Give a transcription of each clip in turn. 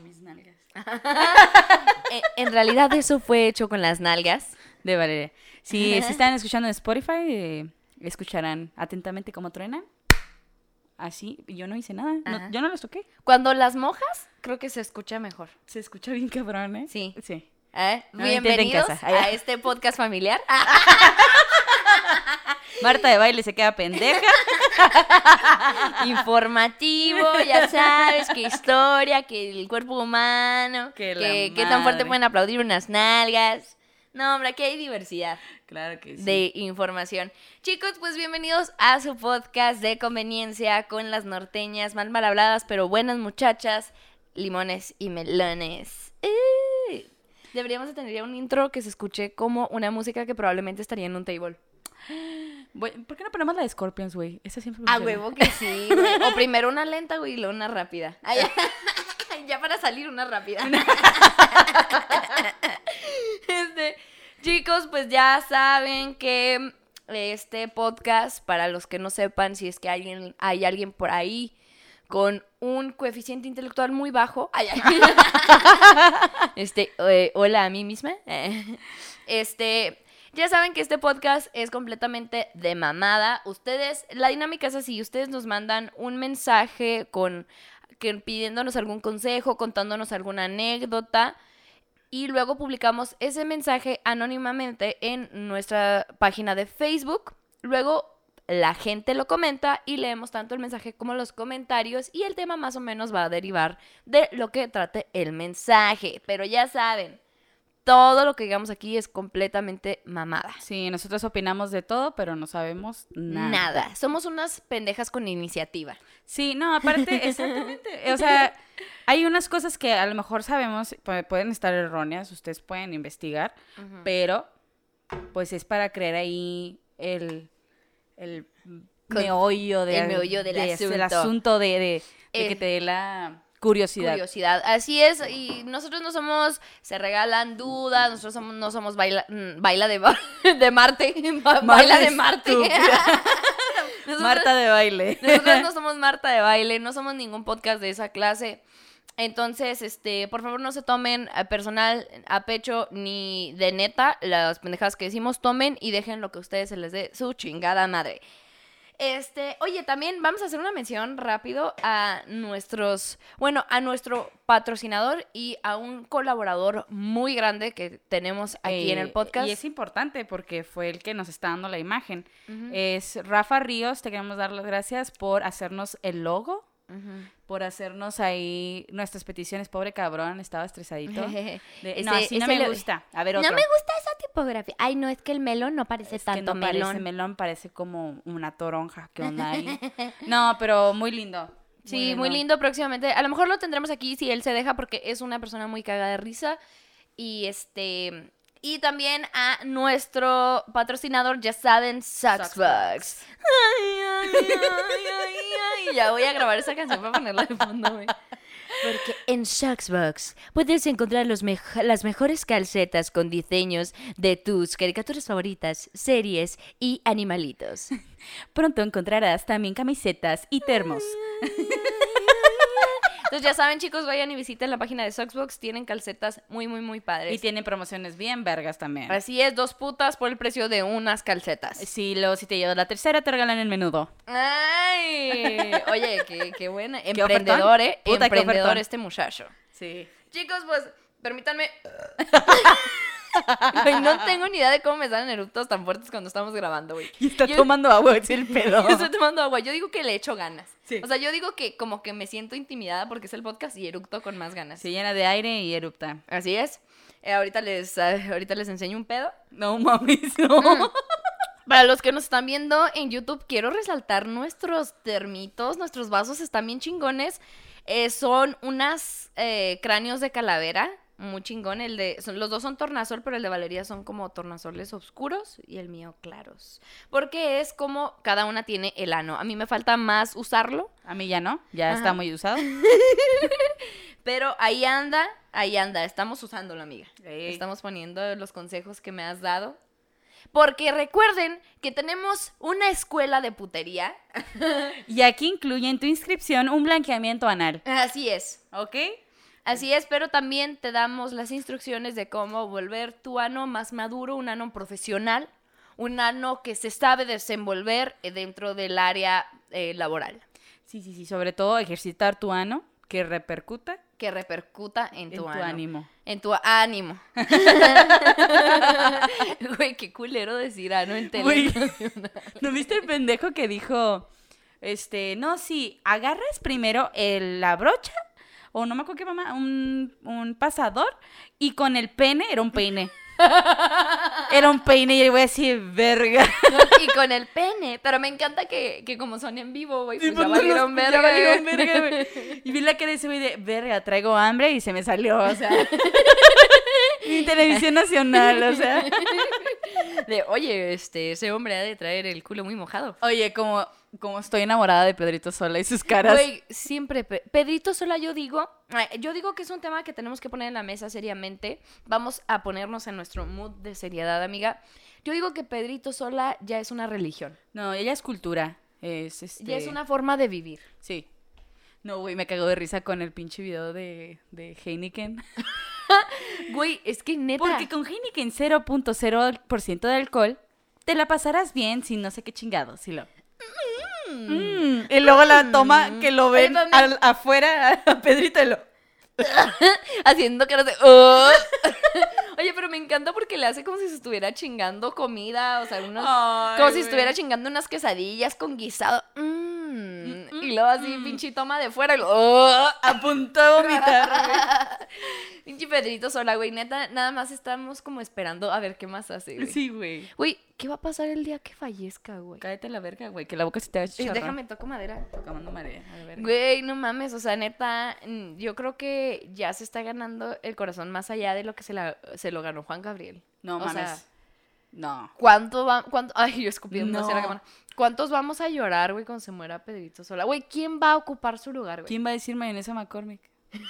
Mis nalgas. En, en realidad eso fue hecho con las nalgas. De Valeria. Si, si están escuchando en Spotify, eh, escucharán atentamente cómo truenan. Así, yo no hice nada. no- yo no los toqué. Cuando las mojas, creo que se escucha mejor. Se escucha bien cabrón, ¿eh? Sí. Sí. ¿Eh? No en Bienvenidos casa. a este podcast familiar. Marta de baile se queda pendeja. Informativo, ya sabes, qué historia, que el cuerpo humano, Que que tan fuerte pueden aplaudir unas nalgas. No, hombre, aquí hay diversidad Claro que sí. de información. Chicos, pues bienvenidos a su podcast de conveniencia con las norteñas mal mal habladas, pero buenas muchachas, limones y melones. ¡Eh! Deberíamos de tener ya un intro que se escuche como una música que probablemente estaría en un table. ¿Por qué no ponemos la de Scorpions, güey? Esa siempre A funciona. huevo que sí, güey. O primero una lenta, güey, y luego una rápida. Ay, ya para salir una rápida. Este, chicos, pues ya saben que este podcast, para los que no sepan, si es que alguien, hay alguien por ahí con un coeficiente intelectual muy bajo. Ay, ay. Este, eh, hola a mí misma. Este, ya saben que este podcast es completamente de mamada. Ustedes, la dinámica es así, ustedes nos mandan un mensaje con que pidiéndonos algún consejo, contándonos alguna anécdota y luego publicamos ese mensaje anónimamente en nuestra página de Facebook. Luego la gente lo comenta y leemos tanto el mensaje como los comentarios y el tema más o menos va a derivar de lo que trate el mensaje. Pero ya saben, todo lo que digamos aquí es completamente mamada. Sí, nosotros opinamos de todo, pero no sabemos nada. Nada. Somos unas pendejas con iniciativa. Sí, no, aparte, exactamente. O sea, hay unas cosas que a lo mejor sabemos, pu- pueden estar erróneas, ustedes pueden investigar, pero pues es para crear ahí el, el meollo, de, el meollo del de- asunto. asunto de, de- de Eh, que te dé la curiosidad. Curiosidad. Así es, y nosotros no somos, se regalan dudas, nosotros somos, no somos baila, mm, baila de, ba- de Marte, ba- baila de Marte. Nosotros- Marta de baile. Nosotros no somos Marta de baile, no somos ningún podcast de esa clase. Entonces, este, por favor no se tomen a personal, a pecho, ni de neta las pendejadas que decimos, tomen y dejen lo que a ustedes se les dé su chingada madre. Este, oye, también vamos a hacer una mención rápido a nuestros, bueno, a nuestro patrocinador y a un colaborador muy grande que tenemos aquí en el Eh, podcast. Y es importante porque fue el que nos está dando la imagen. Es Rafa Ríos, te queremos dar las gracias por hacernos el logo, Por hacernos ahí nuestras peticiones. Pobre cabrón, estaba estresadito. De- no, así no me gusta. A ver, No otro. me gusta esa tipografía. Ay, no, es que el melón no parece Es que tanto no melón. parece melón, parece como una toronja. ¿Qué onda ahí? no, pero muy lindo. Sí, muy lindo próximamente. A lo mejor lo tendremos aquí si él se deja porque es una persona muy cagada de risa. Y este. Y también a nuestro patrocinador, ya saben, Sucksbugs. Ay, ay, ay, ay, ay. Ya voy a grabar esa canción para ponerla de fondo, güey. Porque en Sucksbugs puedes encontrar los mej- las mejores calcetas con diseños de tus caricaturas favoritas, series y animalitos. Pronto encontrarás también camisetas y termos. Entonces ya saben, chicos, vayan y visiten la página de Soxbox. Tienen calcetas muy, muy, muy padres. Y tienen promociones bien vergas también. Así es, dos putas por el precio de unas calcetas. Sí, luego si te llevas la tercera te regalan el menudo. ¡Ay! Oye, qué, qué buena. Qué Emprendedor. ¿eh? Puta, Emprendedor este muchacho. Sí. Chicos, pues, permítanme... No tengo ni idea de cómo me salen eructos tan fuertes cuando estamos grabando, güey. Y está Yo- tomando agua, es el pedo. Yo estoy tomando agua. Yo digo que le echo ganas. Sí. O sea, yo digo que como que me siento intimidada porque es el podcast y eructo con más ganas. Se llena de aire y erupta. Así es. Eh, ahorita, les, ah, ahorita les enseño un pedo. No mames, no. Para los que nos están viendo en YouTube, quiero resaltar nuestros termitos, nuestros vasos están bien chingones. Eh, son unas eh, cráneos de calavera, muy chingón. El de, son- los dos son tornasol, pero el de Valeria son como tornasoles oscuros y el mío claros. Porque es como cada una tiene el ano. A mí me falta más usarlo, A mí ya no, ya Ajá. está muy usado. pero ahí anda, ahí anda. Estamos usándolo, amiga. Ey. Estamos poniendo los consejos que me has dado. Porque recuerden que tenemos una escuela de putería. Y aquí incluye en tu inscripción un blanqueamiento anal, Así es. ¿ok? Así es, pero también te damos las instrucciones de cómo volver tu ano más maduro, un ano profesional, un ano que se sabe desenvolver eh, dentro del área eh, laboral, Sí, sí, sí. Sobre todo ejercitar tu ano que repercuta que repercuta en en tu, tu ano. ánimo. En tu ánimo. Güey, qué culero decir ano en tele. Güey, ¿no viste el pendejo que dijo, este, no, sí, agarras primero el- la brocha, o no me acuerdo qué mamá, un, un pasador, y con el pene, era un peine. Era un peine y le voy a decir, verga. y con el pene. Pero me encanta que, que como son en vivo, güey, Sí, pues ya pues, no valieron los- ya verga. valieron güey. verga, güey. Y vi la cara de ese güey de, verga, traigo hambre y se me salió, o sea. Mi televisión nacional, o sea. De, oye, este, ese hombre ha de traer el culo muy mojado. Oye, como, como estoy enamorada de Pedrito Sola y sus caras. Güey, siempre. Pe- Pedrito Sola, yo digo. Yo digo que es un tema que tenemos que poner en la mesa seriamente. Vamos a ponernos en nuestro mood de seriedad, amiga. Yo digo que Pedrito Sola ya es una religión. No, ella es cultura. Es este. Ya es una forma de vivir. Sí. No, güey, me cago de risa con el pinche video de, de Heineken. Güey, es que neta. Porque con Heineken 0.0% de alcohol, te la pasarás bien sin no sé qué chingados. Y lo. Mm. Y luego la toma que lo ven Oye, al- afuera a Pedrito y lo. haciendo caras de. "Oh". Oye, pero me encanta porque le hace como si se estuviera chingando comida, o sea, unos, Ay, como si estuviera chingando unas quesadillas con guisado. Mm. Y luego así, pinche toma de fuera. Y lo, "Oh". A punto de vomitar. Pinche Pedrito sola, güey. Neta, nada más estamos como esperando a ver qué más hace, güey. Sí, güey. Güey, ¿qué va a pasar el día que fallezca, güey? Cállate la verga, güey, que la boca se te va a Eh, chicharrar. Déjame toco madera. Tocando marea, a la verga. Güey, no mames, o sea, neta, mm, yo creo que ya se está ganando el corazón más allá de lo que se, la- se lo ganó Juan Gabriel. No o mames. sea, no. ¿Cuánto va, cuánto, ay, yo escupiendo hacia la No. cámara. ¿Cuántos vamos a llorar, güey, cuando se muera Pedrito Sola? Güey, ¿quién va a ocupar su lugar, güey? ¿Quién va a decir mayonesa McCormick?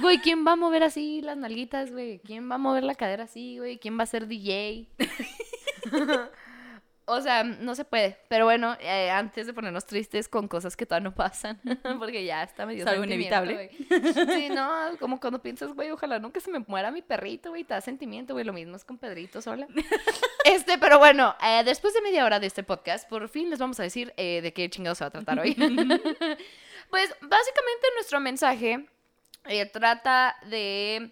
Güey, ¿quién va a mover así las nalguitas, güey? ¿Quién va a mover la cadera así, güey? ¿Quién va a ser DJ? O sea, no se puede. Pero bueno, eh, antes de ponernos tristes con cosas que todavía no pasan, porque ya está medio Es algo sentimiento, inevitable. güey. Sí, no, como cuando piensas, güey, ojalá nunca se me muera mi perrito, güey, te da sentimiento, güey. Lo mismo es con Pedrito sola. Este, pero bueno, eh, después de media hora de este podcast, por fin les vamos a decir eh, de qué chingado se va a tratar hoy. pues básicamente nuestro mensaje trata de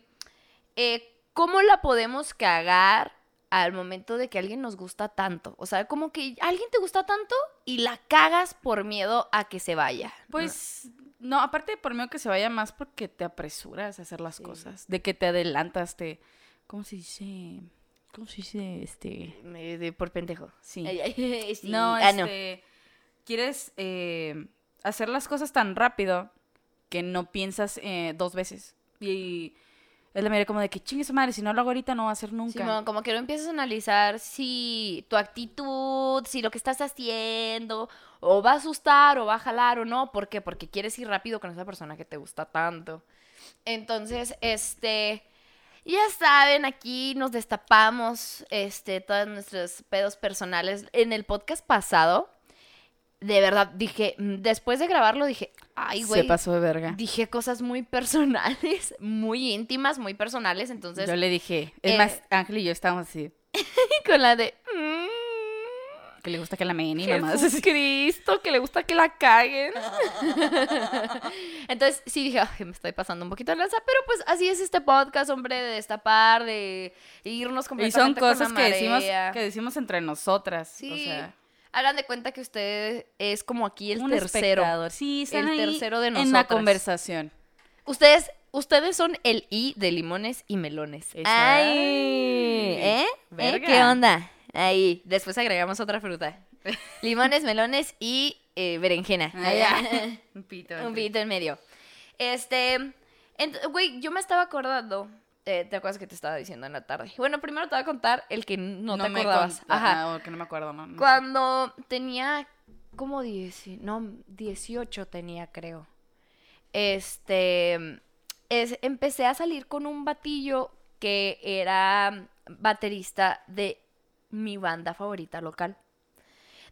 cómo la podemos cagar al momento de que alguien nos gusta tanto. O sea, como que alguien te gusta tanto y la cagas por miedo a que se vaya. Pues, no, aparte por miedo que se vaya más porque te apresuras a hacer las Sí. cosas. De que te adelantas, te. ¿Cómo se dice? ¿Cómo se dice? Este. De- por pendejo. Sí. No, Ah, no. este. Quieres eh, hacer las cosas tan rápido que no piensas eh, dos veces. Y es la manera como de que chingue su madre, si no lo hago ahorita no va a hacer nunca. Como que no empiezas a analizar si tu actitud, si lo que estás haciendo, o va a asustar, o va a jalar, o no. ¿Por qué? Porque quieres ir rápido con esa persona que te gusta tanto. Entonces, este. Ya saben, aquí nos destapamos este, todos nuestros pedos personales. En el podcast pasado, de verdad, dije, mm, después de grabarlo, dije, ay, güey. Se pasó de verga. Dije cosas muy personales, muy íntimas, muy personales. Entonces, Yo le dije. Es eh, más, Ángel y yo estábamos así. con la de. "Mm, Que le gusta que la meen y mamás. Jesucristo, que le gusta que la caguen. Entonces, sí dije, "Ay, me estoy pasando un poquito de lanza, pero pues así es este podcast, hombre, de destapar, de irnos Y completamente son cosas con que decimos, que decimos entre nosotras. Sí. O sea, Hagan de cuenta que usted es como aquí el un tercero. espectador. Sí, están El ahí tercero de En la conversación. Ustedes, ustedes son el I de limones y melones. Esa- Ay, ¿eh? ¿Eh? ¿Qué onda? Ahí, después agregamos otra fruta. Limones, melones y eh, berenjena. Ah, ya. Un pito. Un pito en medio. Este, güey, yo me estaba acordando, eh, ¿te acuerdas que te estaba diciendo en la tarde? Bueno, primero te voy a contar el que no, te me acordabas. Ajá. no, que no me acuerdo, ¿no? No. Cuando tenía como 10, no, 18 tenía, creo. Este, es, empecé a salir con un batillo que era baterista de mi banda favorita local.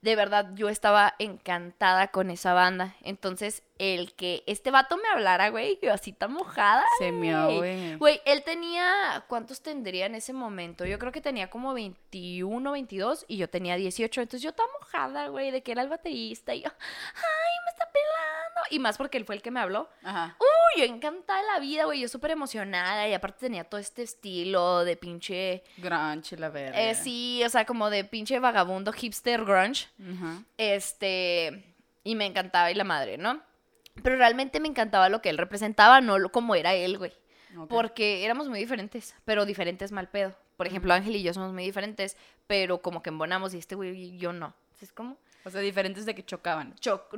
de verdad yo estaba encantada con esa banda. Entonces, el que este vato me hablara, güey, yo así tan mojada. Se mió, güey. Güey, él tenía, ¿cuántos tendría en ese momento? Yo creo que tenía como 21, 22 y yo tenía 18. Entonces yo estaba mojada, güey, de que era el baterista y yo, ay, me está pelando. Y más porque él fue el que me habló. Ajá. Uy, yo encantada de la vida, güey, yo súper emocionada y aparte tenía todo este estilo de pinche... Grunge, la verga. Eh, sí, o sea, como de pinche vagabundo hipster grunge. Ajá. Este, y me encantaba y la madre, ¿no? Pero realmente me encantaba lo que él representaba, no lo- como era él, güey. Porque éramos muy diferentes, pero diferentes mal pedo. Por ejemplo, Ángel y yo somos muy diferentes, pero como que embonamos y este güey y yo no. ¿Es como? O sea, diferentes de que chocaban. Choc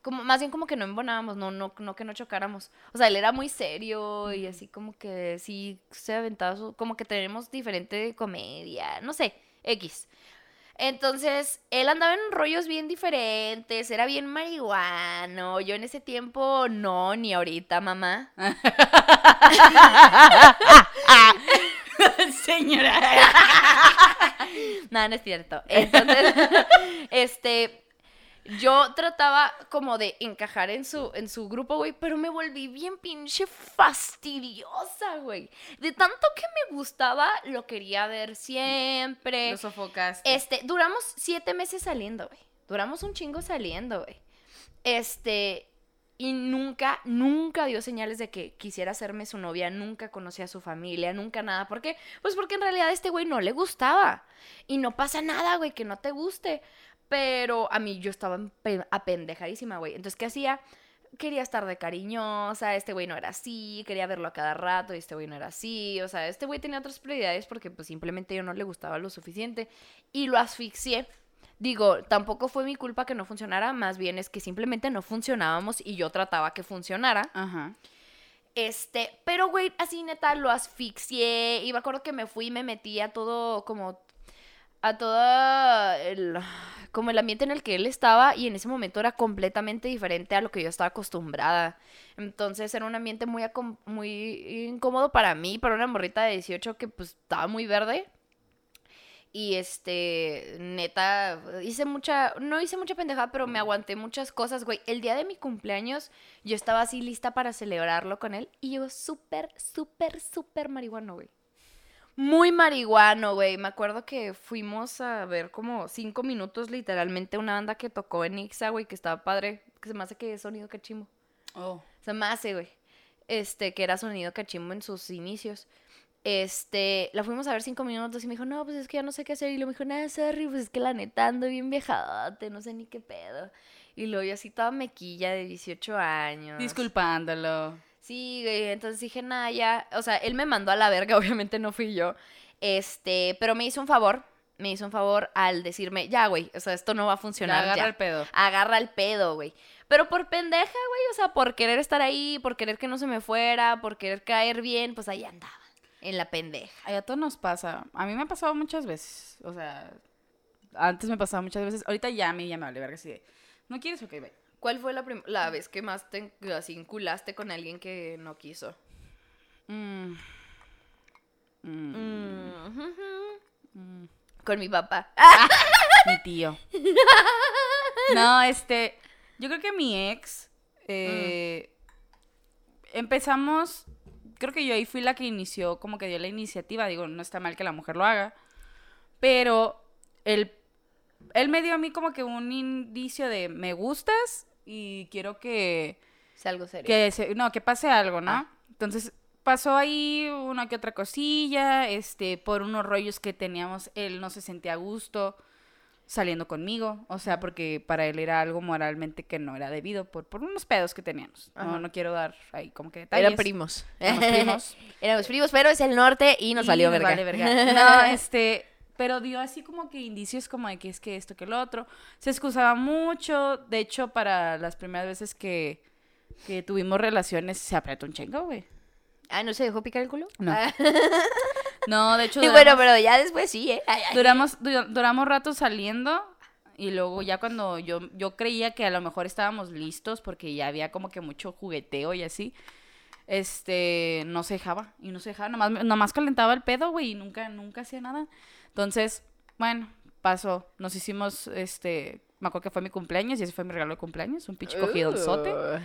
como más bien como que no embonábamos, no, no, no que no chocáramos. O sea, él era muy serio y así como que sí se aventaba su- como que tenemos diferente comedia, no sé, X. Entonces, él andaba en rollos bien diferentes, era bien marihuano. Yo en ese tiempo no, ni ahorita, mamá. Señora. No, no es cierto. Entonces, este, yo trataba como de encajar en su, en su grupo, güey, pero me volví bien pinche fastidiosa, güey. De tanto que me gustaba, lo quería ver siempre. Lo sofocaste. Este, duramos siete meses saliendo, güey. Duramos un chingo saliendo, güey. Este, y nunca, nunca dio señales de que quisiera hacerme su novia, nunca conocí a su familia, nunca nada. ¿Por qué? Pues porque en realidad a este güey no le gustaba. Y no pasa nada, güey, que no te guste. Pero a mí yo estaba apendejadísima, güey. Entonces, ¿qué hacía? Quería estar de cariñosa, este güey no era así, quería verlo a cada rato y este güey no era así. O sea, este güey tenía otras prioridades porque pues simplemente yo no le gustaba lo suficiente. Y lo asfixié. Digo, tampoco fue mi culpa que no funcionara, más bien es que simplemente no funcionábamos y yo trataba que funcionara. Ajá. Este, pero güey, así neta lo asfixié. Y me acuerdo que me fui y me metí a todo como a todo el como el ambiente en el que él estaba y en ese momento era completamente diferente a lo que yo estaba acostumbrada. Entonces era un ambiente muy muy incómodo para mí, para una morrita de 18 que pues estaba muy verde. Y este, neta, hice mucha, no hice mucha pendejada, pero me aguanté muchas cosas, güey. El día de mi cumpleaños, yo estaba así lista para celebrarlo con él. Y yo súper, súper, súper marihuano, güey. Muy marihuano, güey. Me acuerdo que fuimos a ver como cinco minutos, literalmente, una banda que tocó en Ixa, güey, que estaba padre. Que se me hace que es sonido cachimbo. Oh. Se me hace, güey. Este, que era sonido cachimbo en sus inicios. Este, la fuimos a ver cinco minutos y me dijo, no, pues es que ya no sé qué hacer. Y luego me dijo, nada, sorry, pues es que la neta ando bien viejadote, no sé ni qué pedo. Y luego yo así toda mequilla de 18 años. Disculpándolo. Sí, güey, entonces dije, nada, ya, o sea, él me mandó a la verga, obviamente no fui yo, este, pero me hizo un favor, me hizo un favor al decirme, ya, güey, o sea, esto no va a Ya funcionar, agarra ya. el pedo. Agarra el pedo, güey. Pero por pendeja, güey, o sea, por querer estar ahí, por querer que no se me fuera, por querer caer bien, pues ahí andaba, en la pendeja. Ay, a todos nos pasa. A mí me ha pasado muchas veces. O sea, antes me pasaba muchas veces. Ahorita ya a mí ya me vale verga así de, ¿no quieres? Ok, bye. ¿Cuál fue la, la vez que más te así inculaste con alguien que no quiso? Mm. Mm. Mm. Con mi papá. Mi tío. No, este. Yo creo que mi ex. eh, Empezamos. Creo que yo ahí fui la que inició, como que dio la iniciativa. Digo, no está mal que la mujer lo haga. Pero él, él me dio a mí como que un indicio de me gustas y quiero que. Es algo serio. Que se- no, que pase algo, ¿no? Ah. Entonces pasó ahí una que otra cosilla, este, por unos rollos que teníamos, él no se sentía a gusto saliendo conmigo, o sea, porque para él era algo moralmente que no era debido por, por unos pedos que teníamos. No, no quiero dar ahí como que detalles. Eran primos. Éramos primos. Éramos primos, pero es el norte y nos Y valió verga. vale verga. No, este, pero dio así como que indicios como de que es que esto, que lo otro. Se excusaba mucho, de hecho, para las primeras veces que, que tuvimos relaciones se apretó un chingo, güey. Ah, ¿no se dejó picar el culo? No. Ah. No, de hecho, Y duramos, bueno, pero ya después sí, ¿eh? Ay, ay. duramos, du- duramos rato saliendo y luego ya cuando yo, yo creía que a lo mejor estábamos listos porque ya había como que mucho jugueteo y así, este, no se dejaba y no se dejaba, nomás, nomás calentaba el pedo, güey, y nunca, nunca hacía nada. Entonces, bueno, pasó, nos hicimos, este, me acuerdo que fue mi cumpleaños y ese fue mi regalo de cumpleaños, un pinche cogidonzote. Uh.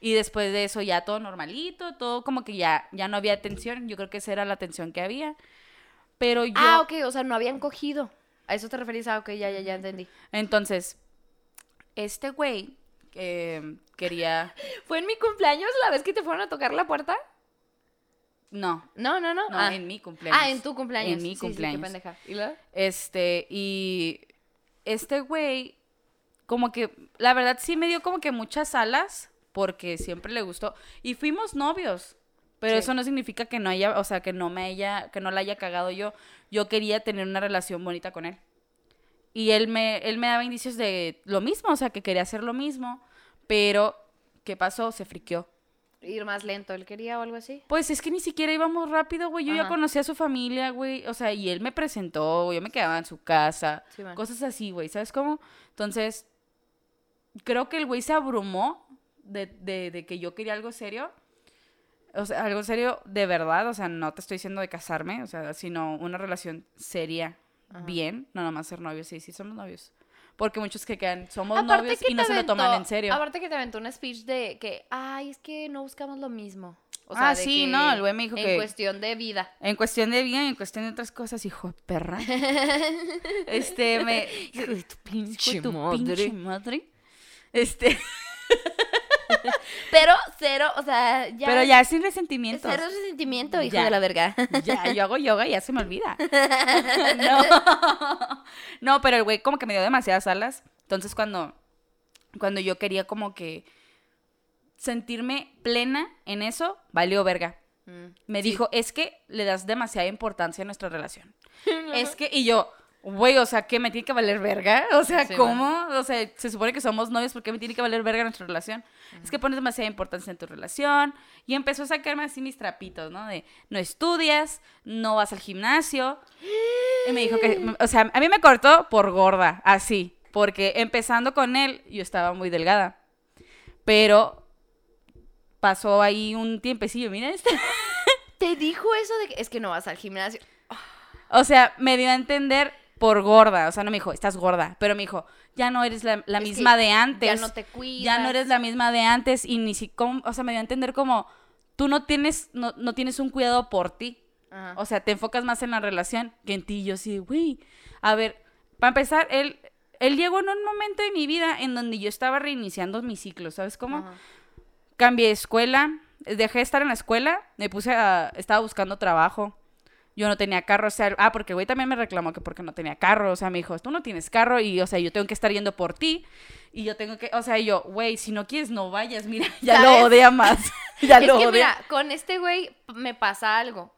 Y después de eso ya todo normalito, todo como que ya, ya no había tensión. Yo creo que esa era la tensión que había. Pero yo... Ah, ok, o sea, no habían cogido. ¿A eso te referís? Ah, ok, ya, ya, ya entendí. Entonces, este güey eh, quería... ¿Fue en mi cumpleaños la vez que te fueron a tocar la puerta? No, No, no, no. no, ah. en mi cumpleaños. Ah, en tu cumpleaños. En mi Sí, sí, qué cumpleaños. pendeja. ¿Y luego? Este, y este güey, como que, la verdad sí me dio como que muchas alas, porque siempre le gustó. Y fuimos novios, pero Sí. eso no significa que no haya, o sea, que no me haya, que no la haya cagado yo. Yo quería tener una relación bonita con él. Y él me, él me daba indicios de lo mismo, o sea, que quería hacer lo mismo, pero, ¿qué pasó? Se friqueó. Ir más lento, él quería o algo así. Pues es que ni siquiera íbamos rápido, güey. Yo ya conocía a su familia, güey. O sea, y él me presentó, yo me quedaba en su casa. Sí, cosas así, güey. ¿Sabes cómo? Entonces, creo que el güey se abrumó de, de, de que yo quería algo serio. O sea, algo serio de verdad. O sea, no te estoy diciendo de casarme, o sea, sino una relación seria, bien. No nomás ser novios. Sí, sí, somos novios. Porque muchos que quedan, somos novios y no se lo toman en serio. Aparte que te aventó un speech de que, ay, es que no buscamos lo mismo. O Ah, de sí, que no, el güey me dijo en que- cuestión de vida. En cuestión de bien, en cuestión de otras cosas, hijo de perra. este, me... Hijo de tu pinche hijo de tu madre. pinche madre. Este, Pero cero, o sea, ya. pero ya sin resentimientos. Cero resentimiento, hijo Ya. de la verga. Ya, yo hago yoga y ya se me olvida. No. No, pero el güey como que me dio demasiadas alas. Entonces cuando, cuando yo quería como que sentirme plena en eso, valió verga. Mm. Me dijo, es que le das demasiada importancia a nuestra relación. es que, y yo, güey, o sea, ¿qué me tiene que valer verga? O sea, Sí, ¿cómo? O sea, se supone que somos novios, ¿por qué me tiene que valer verga nuestra relación? Es que pones demasiada importancia en tu relación. Y empezó a sacarme así mis trapitos, ¿no? De, no estudias, no vas al gimnasio. Y me dijo que, o sea, a mí me cortó por gorda, así. Porque empezando con él, yo estaba muy delgada. Pero pasó ahí un tiempecillo, mira este. Te dijo eso de que es que no vas al gimnasio. O sea, me dio a entender por gorda. O sea, no me dijo, estás gorda. Pero me dijo, ya no eres la, la misma de antes. Ya no te cuidas. Ya no eres la misma de antes. Y ni siquiera, o sea, me dio a entender como, tú no tienes, no, no tienes un cuidado por ti. Ajá. O sea, te enfocas más en la relación que en ti. Y yo sí, güey. A ver, para empezar, él, él llegó en un momento de mi vida en donde yo estaba reiniciando mi ciclo, ¿sabes cómo? Ajá. Cambié de escuela, dejé de estar en la escuela, me puse a, estaba buscando trabajo. Yo no tenía carro, o sea, ah, porque güey también me reclamó que porque no tenía carro, o sea, me dijo, tú no tienes carro y, o sea, yo tengo que estar yendo por ti y yo tengo que, o sea, yo, güey, si no quieres, no vayas, mira, ya ¿Sabes? lo odia más, ya es lo que odia. mira, con este güey me pasa algo.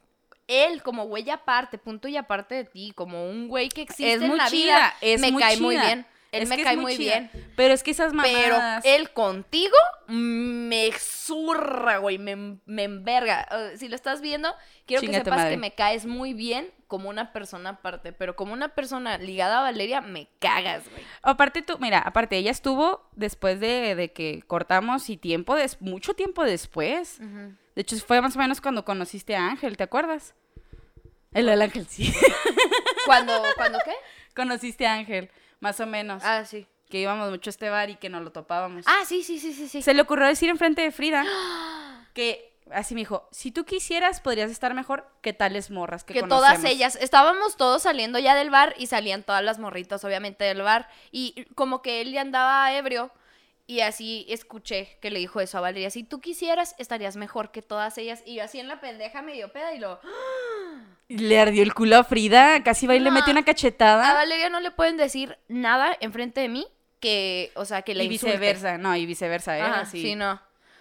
Él, como güey aparte, punto y aparte de ti, como un güey que existe es en la chida, vida, es me cae muy bien. Él Es me cae muy chida. bien. Pero es que esas Pero mamadas... él contigo me zurra, güey, me, me enverga. Si lo estás viendo, quiero Chinga que sepas que me caes muy bien como una persona aparte, pero como una persona ligada a Valeria, me cagas, güey. Aparte tú, mira, aparte ella estuvo después de, de que cortamos y tiempo, des, mucho tiempo después. De hecho, fue más o menos cuando conociste a Ángel, ¿te acuerdas? El, el Ángel, sí. ¿Cuándo, ¿cuándo qué? conociste a Ángel, más o menos. Ah, sí. Que íbamos mucho a este bar y que nos lo topábamos. Ah, sí, sí, sí, sí, sí. Se le ocurrió decir enfrente de Frida que así me dijo, si tú quisieras, podrías estar mejor que tales morras que, que todas conocemos". ellas, estábamos todos saliendo ya del bar y salían todas las morritas, obviamente, del bar. Y como que él ya andaba ebrio. Y así escuché que le dijo eso a Valeria. Si tú quisieras, estarías mejor que todas ellas. Y yo así en la pendeja medio peda y lo... Y Le ardió el culo a Frida, casi va y le metió una A cachetada. Valeria no le pueden decir nada enfrente de mí que, o sea, que le Y insulte. viceversa, no, y viceversa, ¿eh? Ajá, Así. sí, no.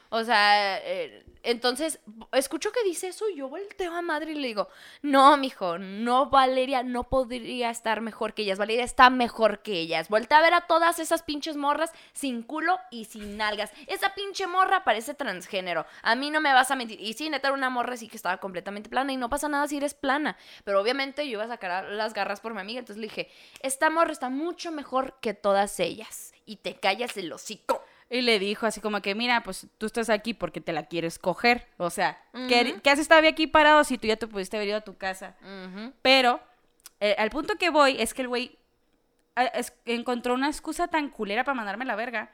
O sea, eh, entonces, escucho que dice eso y yo volteo a madre y le digo, no, mijo, no, Valeria no podría estar mejor que ellas. Valeria está mejor que ellas. Voltea a ver a todas esas pinches morras sin culo y sin nalgas. Esa pinche morra parece transgénero. A mí no me vas a mentir. Y sí, neta, era una morra sí que estaba completamente plana y no pasa nada si eres plana. Pero obviamente yo iba a sacar las garras por mi amiga. Entonces le dije, esta morra está mucho mejor que todas ellas. Y te callas el hocico. Y le dijo así como que, mira, pues tú estás aquí porque te la quieres coger. O sea, ¿qué, ¿qué haces todavía aquí parado si tú ya te pudiste haber ido a tu casa? Pero eh, al punto que voy es que el güey encontró una excusa tan culera para mandarme la verga.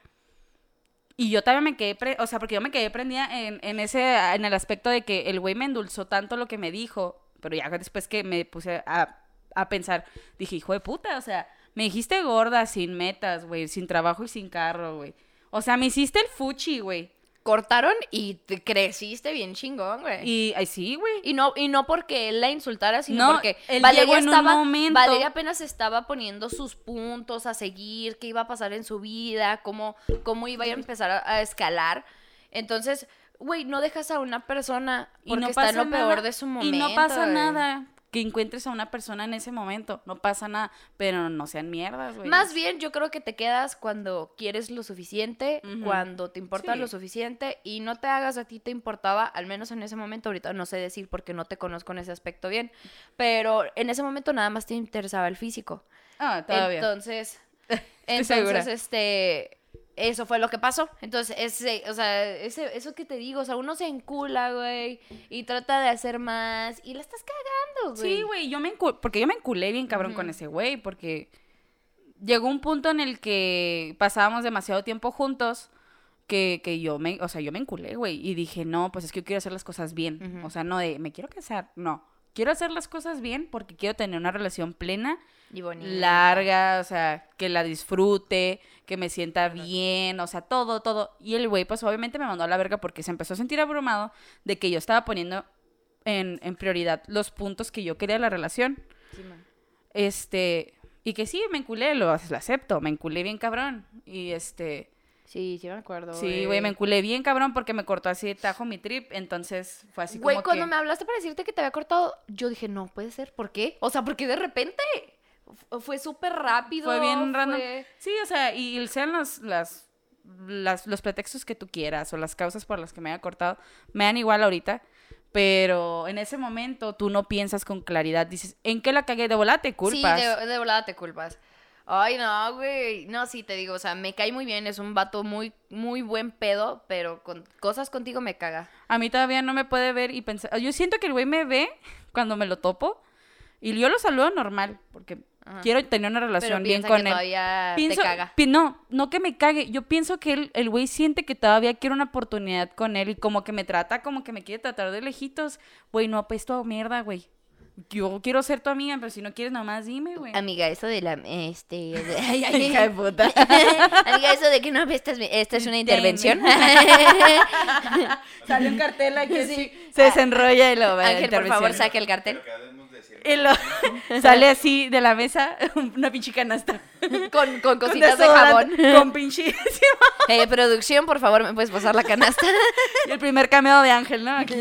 Y yo también me quedé, pre- o sea, porque yo me quedé prendida en, en ese, en el aspecto de que el güey me endulzó tanto lo que me dijo, pero ya después que me puse a, a pensar, dije, hijo de puta, o sea, me dijiste gorda, sin metas, güey, sin trabajo y sin carro, güey. O sea, me hiciste el fuchi, güey. Cortaron y te creciste bien chingón, güey. Y, ay, sí, güey. Y no, y no porque él la insultara, sino No, porque él Valeria en un momento- Valeria apenas estaba poniendo sus puntos a seguir, qué iba a pasar en su vida, cómo, cómo iba a empezar a, a escalar. Entonces, güey, no dejas a una persona porque está en lo peor de su momento. Y no pasa nada que encuentres a una persona en ese momento. No pasa nada. Pero no sean mierdas, güey. Más bien, yo creo que te quedas cuando quieres lo suficiente, cuando te importa Sí. lo suficiente y no te hagas a ti te importaba, al menos en ese momento, ahorita no sé decir porque no te conozco en ese aspecto bien, pero en ese momento nada más te interesaba el físico. Ah, todavía. Entonces, segura. entonces, este, eso fue lo que pasó. Entonces, ese, o sea, ese, eso que te digo, o sea, uno se encula, güey, y trata de hacer más y la estás cagando, güey. Sí, güey, yo me encu- porque yo me enculé bien cabrón con ese güey, porque llegó un punto en el que pasábamos demasiado tiempo juntos que, que yo me, o sea, yo me enculé, güey, y dije, no, pues es que yo quiero hacer las cosas bien, o sea, no de, me quiero casar, no, quiero hacer las cosas bien porque quiero tener una relación plena, Y bonito. larga, o sea, que la disfrute, que me sienta bien, o sea, todo, todo. Y el güey, pues obviamente me mandó a la verga porque se empezó a sentir abrumado de que yo estaba poniendo en, en prioridad los puntos que yo quería de la relación. Sí. Este, y que sí, me enculé, lo, lo acepto, me enculé bien cabrón. Y este, Sí, sí me acuerdo. sí, güey, me enculé bien cabrón porque me cortó así de tajo mi trip, entonces fue así Güey, como cuando que... me hablaste para decirte que te había cortado, yo dije, no puede ser, ¿por qué? O sea, porque de repente fue súper rápido. Fue bien random. fue- Sí, o sea, y sean los, las, las- los pretextos que tú quieras o las causas por las que me haya cortado, me dan igual ahorita. Pero en ese momento tú no piensas con claridad. Dices, ¿en qué la cagué? De volada te culpas. Sí, de, de volada te culpas. Ay, no, güey. No, sí, te digo, o sea, me cae muy bien, es un vato muy, muy buen pedo, pero con cosas contigo me caga. A mí todavía no me puede ver y pensar. Yo siento que el güey me ve cuando me lo topo y yo lo saludo normal porque Ajá. quiero tener una Pero relación bien con que él. todavía Pienso, te caga. pi- no, no que me cague. Yo pienso que él- el güey siente que todavía quiero una oportunidad con él y como que me trata como que me quiere tratar de lejitos. Güey, no apesto a mierda, güey. Yo quiero ser tu amiga, pero si no quieres nomás dime, güey. Amiga, eso de la, este, de- ay, ay, Hija de puta. Amiga, eso de que no, esta es, esta es una intervención. Sale un cartel aquí así, se desenrolla y lo va Ángel, por favor, saque el cartel. Y lo sale así de la mesa una pinche canasta. Con, con Con cositas de jabón. Con pinche. Eh, producción, por favor, ¿me puedes pasar la canasta? Y el primer cameo de Ángel, ¿no? Aquí.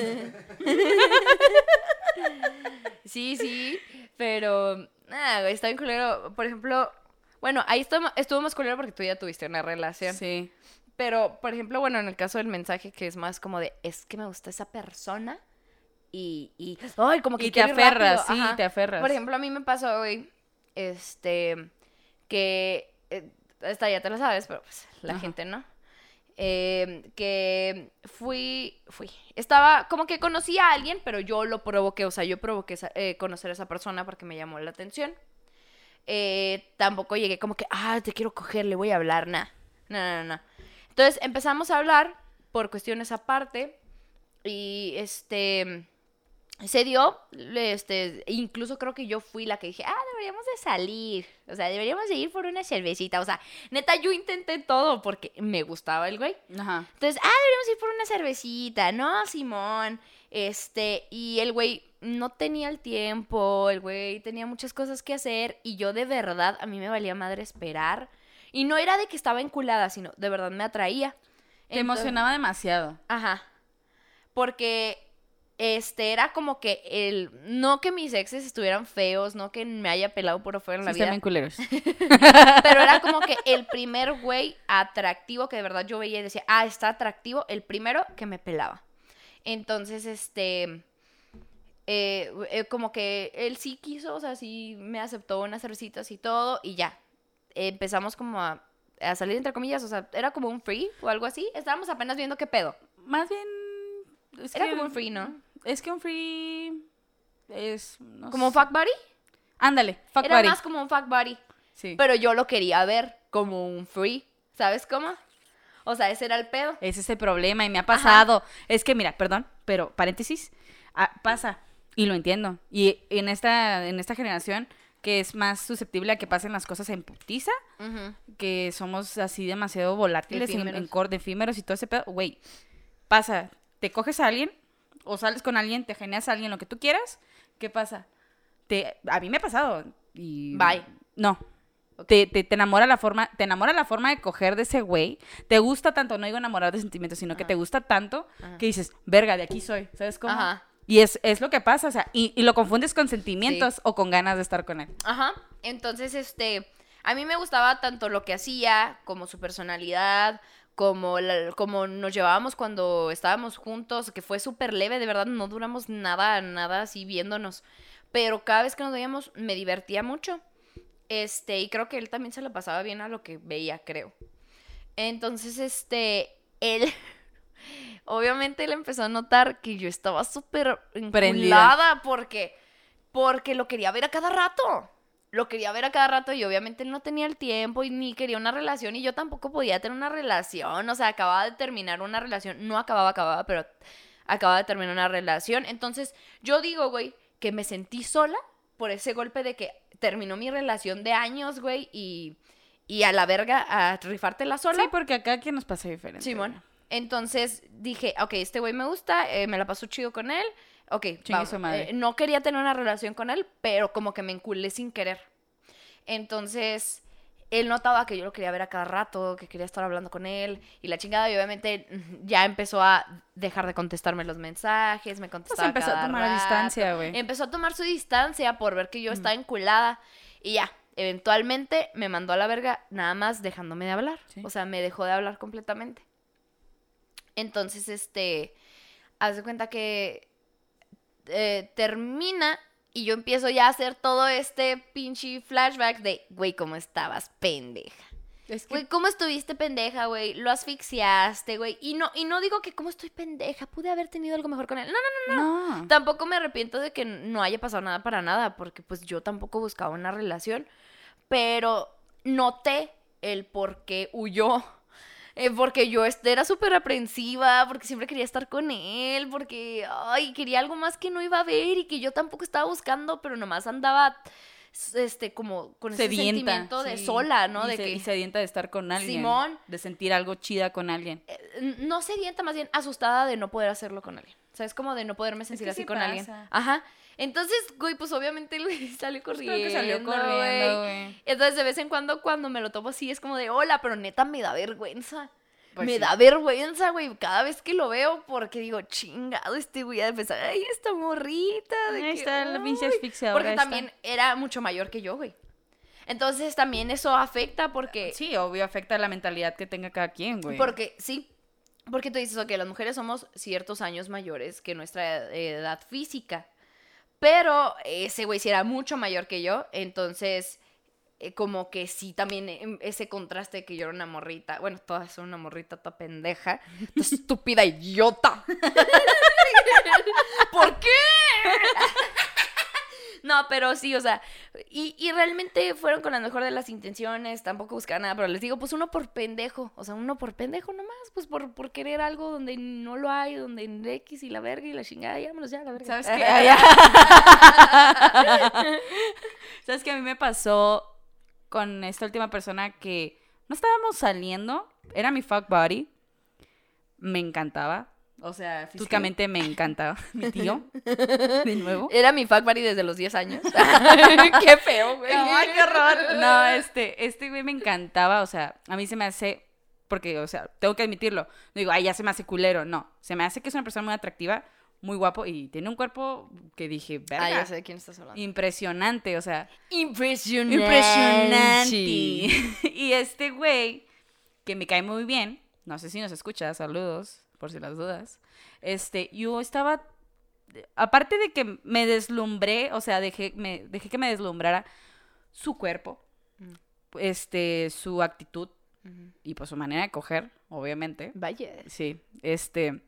Sí, sí, pero... Nada, está bien culero. Por ejemplo, bueno, ahí estuvo, estuvo más culero porque tú ya tuviste una relación. Sí. Pero, por ejemplo, bueno, en el caso del mensaje que es más como de, es que me gusta esa persona y, y ay, como que Y te aferras, sí, ajá. te aferras. Por ejemplo, a mí me pasó, güey, este, que, eh, esta ya te lo sabes, pero pues la Ajá. gente no. Eh, que fui, fui, estaba, como que conocí a alguien, pero yo lo provoqué, o sea, yo provoqué eh, conocer a esa persona porque me llamó la atención. Eh, tampoco llegué como que, ah, te quiero coger, le voy a hablar, nah. No, no, no, no. Entonces empezamos a hablar por cuestiones aparte y este se dio, este, incluso creo que yo fui la que dije, ah, deberíamos de salir, o sea, deberíamos de ir por una cervecita, o sea, neta, yo intenté todo porque me gustaba el güey. Ajá. Entonces, ah, deberíamos ir por una cervecita, ¿no, Simón? Este, y el güey no tenía el tiempo, el güey tenía muchas cosas que hacer y yo de verdad, a mí me valía madre esperar. Y no era de que estaba enculada, sino de verdad me atraía. Te Entonces- emocionaba demasiado. Ajá. Porque este era como que el no que mis exes estuvieran feos, no que me haya pelado por fuera en la Sí, vida, culeros. pero era como que el primer güey atractivo que de verdad yo veía y decía, "Ah, está atractivo", el primero que me pelaba. Entonces, este eh, eh, como que él sí quiso, o sea, sí me aceptó unas cervecitas y todo y ya. Empezamos como a, a salir entre comillas, o sea, era como un free o algo así. Estábamos apenas viendo qué pedo. Más bien. Es Era que- como un free, ¿no? Es que un free. Es. no Como un sé. fuck buddy. Ándale, fuck Era buddy. más como un fuck buddy. Sí. Pero yo lo quería ver como un free, ¿sabes cómo? O sea, ese era el pedo. Ese es el problema y me ha pasado. Es que, mira, perdón, pero paréntesis, ah, pasa y lo entiendo. Y en esta, en esta generación que es más susceptible a que pasen las cosas en putiza, que somos así demasiado volátiles, en, en Efímeros. cor- efímeros y todo ese pedo, güey, pasa, te coges a alguien o sales con alguien, te generas a alguien lo que tú quieras, ¿qué pasa? Te, a mí me ha pasado y... Bye. No. Te, te, te enamora la forma, te enamora la forma de coger de ese güey. Te gusta tanto, no digo enamorar de sentimientos, sino que te gusta tanto Ajá. que dices, verga, de aquí soy. ¿Sabes cómo? Ajá. Y es, es lo que pasa, o sea, y, y lo confundes con sentimientos o con ganas de estar con él. Ajá. Entonces, este, a mí me gustaba tanto lo que hacía, como su personalidad, como, la- como nos llevábamos cuando estábamos juntos, que fue súper leve, de verdad, no duramos nada, nada así viéndonos. Pero cada vez que nos veíamos, me divertía mucho. Este, y creo que él también se la pasaba bien a lo que veía, creo. Entonces, este, él, obviamente él empezó a notar que yo estaba súper enculada porque, porque lo quería ver a cada rato. Lo quería ver a cada rato y obviamente él no tenía el tiempo y ni quería una relación y yo tampoco podía tener una relación. O sea, acababa de terminar una relación. No acababa, acababa, pero acababa de terminar una relación. Entonces, yo digo, güey, que me sentí sola por ese golpe de que terminó mi relación de años, güey, y, y a la verga a rifártela sola. Sí, porque acá quien nos pasa diferente. Simón. Entonces dije, ok, este güey me gusta, eh, me la paso chido con él. Ok, Chingue va, su madre. eh, no quería tener una relación con él, pero como que me enculé sin querer. Entonces, él notaba que yo lo quería ver a cada rato, que quería estar hablando con él y la chingada, y obviamente mm, ya empezó a dejar de contestarme los mensajes, me Pues contestaba empezó a tomar rato. distancia, güey. Empezó a tomar su distancia por ver que yo estaba enculada y ya, eventualmente me mandó a la verga nada más dejándome de hablar. Sí. O sea, me dejó de hablar completamente. Entonces, este, haz de cuenta que eh, termina y yo empiezo ya a hacer todo este pinche flashback de, güey, ¿cómo estabas, pendeja? Es que Güey, ¿cómo estuviste pendeja, güey? Lo asfixiaste, güey. Y no, y no digo que cómo estoy pendeja, pude haber tenido algo mejor con él. No, no, no, no. Tampoco me arrepiento de que no haya pasado nada para nada, porque pues yo tampoco buscaba una relación, pero noté el por qué huyó. Eh, porque yo era súper aprensiva, porque siempre quería estar con él, porque, ay, quería algo más que no iba a ver y que yo tampoco estaba buscando, pero nomás andaba, este, como con ese Sedienta. sentimiento de sí. sola, ¿no? Y de se- que... y sedienta de estar con alguien. Simón. De sentir algo chida con alguien. eh, no sedienta, más bien asustada de no poder hacerlo con alguien. O sea, es como de no poderme sentir que así sí con alguien. Ajá. Entonces, güey, pues obviamente salió Pues corriendo. creo que salió corriendo, güey. Entonces, de vez en cuando, cuando me lo tomo así, es como de, hola, pero neta me da vergüenza. Pues me sí. da vergüenza, güey, cada vez que lo veo, porque digo, chingado, este güey ha de pensar, ay, esta morrita. de que, está la pinche ay". asfixiadora Porque esta. también era mucho mayor que yo, güey. Entonces, también eso afecta porque... Sí, obvio, afecta la mentalidad que tenga cada quien, güey. Porque, sí, porque tú dices, ok, las mujeres somos ciertos años mayores que nuestra edad física. Pero ese güey sí era mucho mayor que yo, entonces eh, como que sí también eh, ese contraste de que yo era una morrita, bueno, toda son una morrita, toda pendeja, toda estúpida idiota. ¿Por qué? No, pero sí, o sea, y, y realmente fueron con la mejor de las intenciones, tampoco buscaban nada, pero les digo, pues uno por pendejo, o sea, uno por pendejo nomás, pues por, por querer algo donde no lo hay, donde en X y la verga y la chingada, ya, vámonos ya, la verga. ¿Sabes qué? ¿Sabes qué? A mí me pasó con esta última persona que no estábamos saliendo, era mi fuck buddy, me encantaba, o sea, físicamente me encantaba, mi tío, de nuevo. Era mi fuck buddy desde los 10 años. Qué feo, güey. Ay, qué horror. No, este, este güey me encantaba, o sea, a mí se me hace, porque, o sea, tengo que admitirlo, no digo, ay, ya se me hace culero, no, se me hace que es una persona muy atractiva, muy guapo y tiene un cuerpo que dije, verga, Ah, ya sé de quién estás hablando. impresionante, o sea, Impresionante. impresionante. y este güey, que me cae muy bien, no sé si nos escucha, saludos, por si las dudas, este, yo estaba, aparte de que me deslumbré, o sea, dejé, me, dejé que me deslumbrara su cuerpo, Mm. este, su actitud y pues su manera de coger, obviamente. Vaya. Sí, este,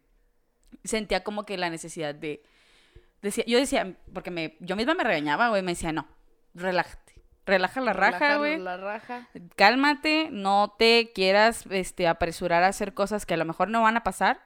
sentía como que la necesidad de, decía, yo decía, porque me, yo misma me regañaba, güey, me decía, no, relájate, relaja la raja, güey. La raja. Cálmate, no te quieras este, apresurar a hacer cosas que a lo mejor no van a pasar.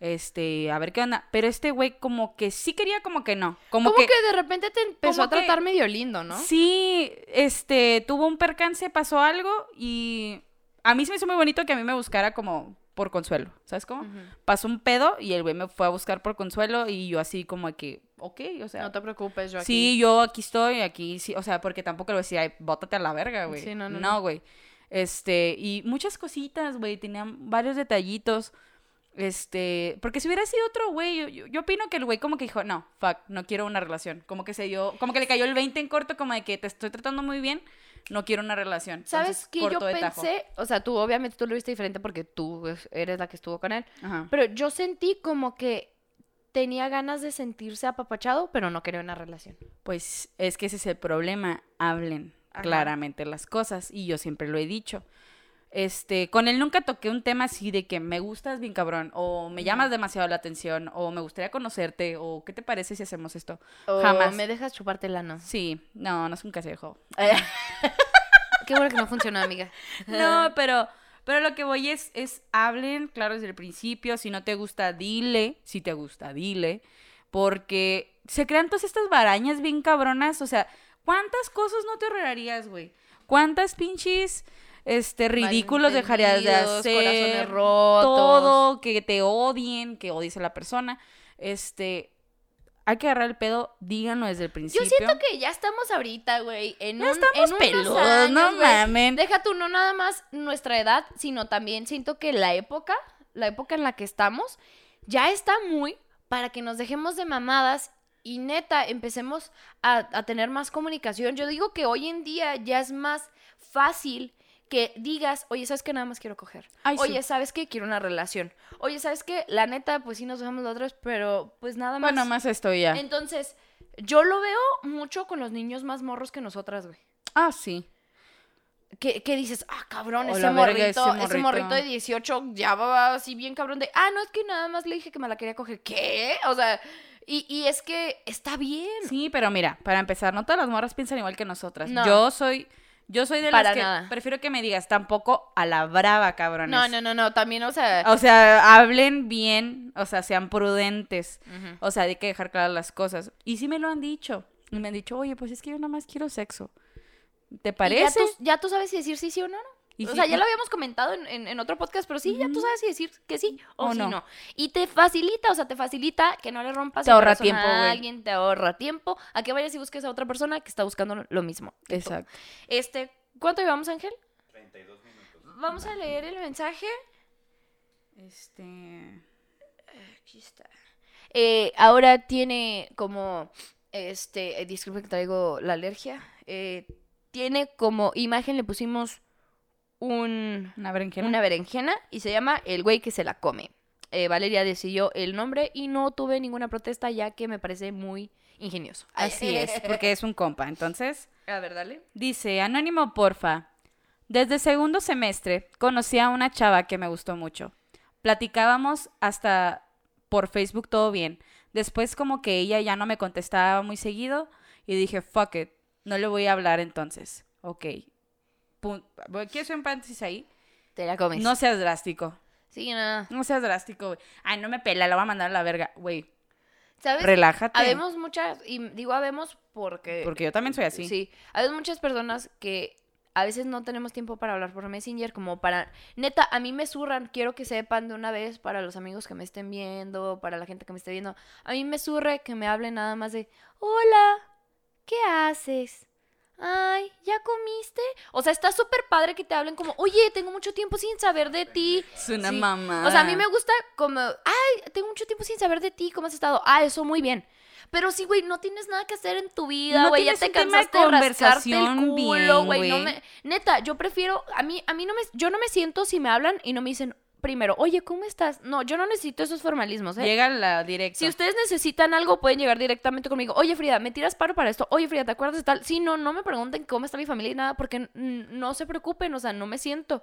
Este, a ver qué onda. Pero este güey como que sí quería, como que no. Como, Como que, que, de repente te empezó a tratar que- medio lindo, ¿no? sí, este, tuvo un percance, pasó algo y a mí se me hizo muy bonito que a mí me buscara como por consuelo, ¿sabes cómo? Pasó un pedo y el güey me fue a buscar por consuelo y yo así como que, ok, o sea... No te preocupes, yo aquí. Sí, yo aquí estoy, aquí sí, o sea, porque tampoco le voy a decir, ay, bótate a la verga, güey. Sí, no, no, No, güey. Este, y muchas cositas, güey, tenían varios detallitos. Este, porque si hubiera sido otro güey, yo, yo, yo opino que el güey como que dijo, no, fuck, no quiero una relación. Como que se dio, como que le cayó el 20 en corto, como de que te estoy tratando muy bien, no quiero una relación. ¿Sabes qué? Yo tajo. pensé, o sea, tú obviamente tú lo viste diferente porque tú pues, eres la que estuvo con él, Ajá. pero yo sentí como que tenía ganas de sentirse apapachado, pero no quería una relación. Pues es que ese es el problema, hablen Ajá. claramente las cosas y yo siempre lo he dicho. Este, con él nunca toqué un tema así de que me gustas bien cabrón o me llamas demasiado la atención o me gustaría conocerte o qué te parece si hacemos esto. O Jamás. me dejas chuparte el ano. Sí, no, no es un consejo. Qué bueno que no funcionó, amiga. no, pero pero lo que voy es es hablen claro desde el principio, si no te gusta dile, si te gusta dile, porque se crean todas estas barañas bien cabronas, o sea, ¿cuántas cosas no te ahorrarías, güey? ¿Cuántas pinches este ridículos dejarías de hacer? corazones rotos. Todo, que te odien, que odies a la persona. Este, hay que agarrar el pedo, díganlo desde el principio. Yo siento que ya estamos ahorita, güey, en Ya un estamos en peludos, años, no güey. mamen. Deja tú no nada más nuestra edad, sino también siento que la época, la época en la que estamos, ya está muy para que nos dejemos de mamadas y neta empecemos a, a tener más comunicación. Yo digo que hoy en día ya es más fácil que digas, oye, ¿sabes qué? Nada más quiero coger. Ay, sí. Oye, ¿sabes qué? Quiero una relación. Oye, ¿sabes qué? La neta, pues sí nos dejamos otra vez, pero pues nada más. Bueno, más esto ya. Entonces, yo lo veo mucho con los niños más morros que nosotras, güey. Ah, sí. Que, que dices, ah, cabrón, ese morrito, ese morrito. de 18 ya va así bien cabrón de, ah, no, es que nada más le dije que me la quería coger. ¿Qué? O sea, y, y es que está bien. Sí, pero mira, para empezar, no todas las morras piensan igual que nosotras. No. Yo soy, yo soy de Para las que nada. prefiero que me digas tampoco a la brava, cabrones. No, no, no, no, también, o sea, O sea, hablen bien, o sea, sean prudentes. O sea, hay que dejar claras las cosas. Y sí me lo han dicho. Y me han dicho, oye, pues es que yo nada más quiero sexo. ¿Te parece? Ya tú, ya tú sabes si decir sí, sí o no, ¿no? Y o sí, sea, ya lo habíamos comentado en, en- en otro podcast, pero sí, ya tú sabes si decir que sí o, O si no. no. Y te facilita, o sea, te facilita que no le rompas Te el ahorra tiempo, a alguien, te ahorra tiempo, a que vayas y busques a otra persona que está buscando lo mismo. tú. Exacto. Este, ¿cuánto llevamos, Ángel? 32 minutos. Vamos a leer el mensaje. Este. Aquí está. Eh, ahora tiene como, este, eh, disculpe que traigo la alergia. eh, tiene como imagen, le pusimos un, Una berenjena. una berenjena y se llama El güey que se la come. Eh, Valeria decidió el nombre y no tuve ninguna protesta ya que me parece muy ingenioso. Así es, porque es un compa. Entonces, A ver, dale. dice, anónimo porfa. Desde segundo semestre conocí a una chava que me gustó mucho. Platicábamos hasta por Facebook todo bien. Después como que ella ya no me contestaba muy seguido y dije, fuck it, no le voy a hablar entonces. Ok. Pun- Quiero hacer un paréntesis ahí. Te la comes. No seas drástico. Sí, nada. No seas drástico, güey. Ay, no me pela, la voy a mandar a la verga. Güey, ¿Sabes? relájate. Habemos muchas, y digo habemos porque... Porque yo también soy así. Sí, hay muchas personas que a veces no tenemos tiempo para hablar por Messenger, como para... Neta, a mí me zurran, quiero que sepan de una vez para los amigos que me estén viendo, para la gente que me esté viendo, a mí me surre que me hablen nada más de, hola, ¿qué haces? Ay, ¿ya comiste? O sea, está súper padre que te hablen como, oye, tengo mucho tiempo sin saber de ti. Es una Sí. mamá. O sea, a mí me gusta como, ay, tengo mucho tiempo sin saber de ti, ¿cómo has estado? Ah, eso muy bien. Pero sí, güey, no tienes nada que hacer en tu vida, No güey, ya tienes te cansaste de rascarte el culo, güey, no me neta, yo prefiero a mí a mí no me yo no me siento si me hablan y no me dicen primero, oye, ¿cómo estás? No, yo no necesito esos formalismos, ¿eh? Llega la directa. Si ustedes necesitan algo, pueden llegar directamente conmigo. Oye, Frida, ¿me tiras paro para esto? Oye, Frida, ¿te acuerdas de tal? Sí, no, no me pregunten cómo está mi familia y nada, porque no se preocupen, o sea, no me siento.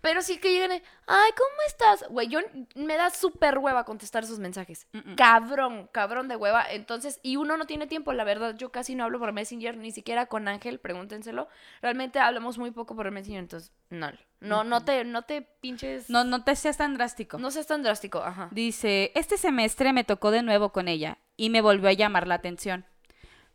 Pero sí que lleguen, ay, ¿cómo estás? Güey, yo me da súper hueva contestar esos mensajes. Cabrón, cabrón de hueva. Entonces, y uno no tiene tiempo, la verdad, yo casi no hablo por Messenger, ni siquiera con Ángel, pregúntenselo. Realmente hablamos muy poco por Messenger, entonces, no. No, no te, no te pinches. No, no te seas tan drástico. No seas tan drástico, ajá. Dice, este semestre me tocó de nuevo con ella y me volvió a llamar la atención.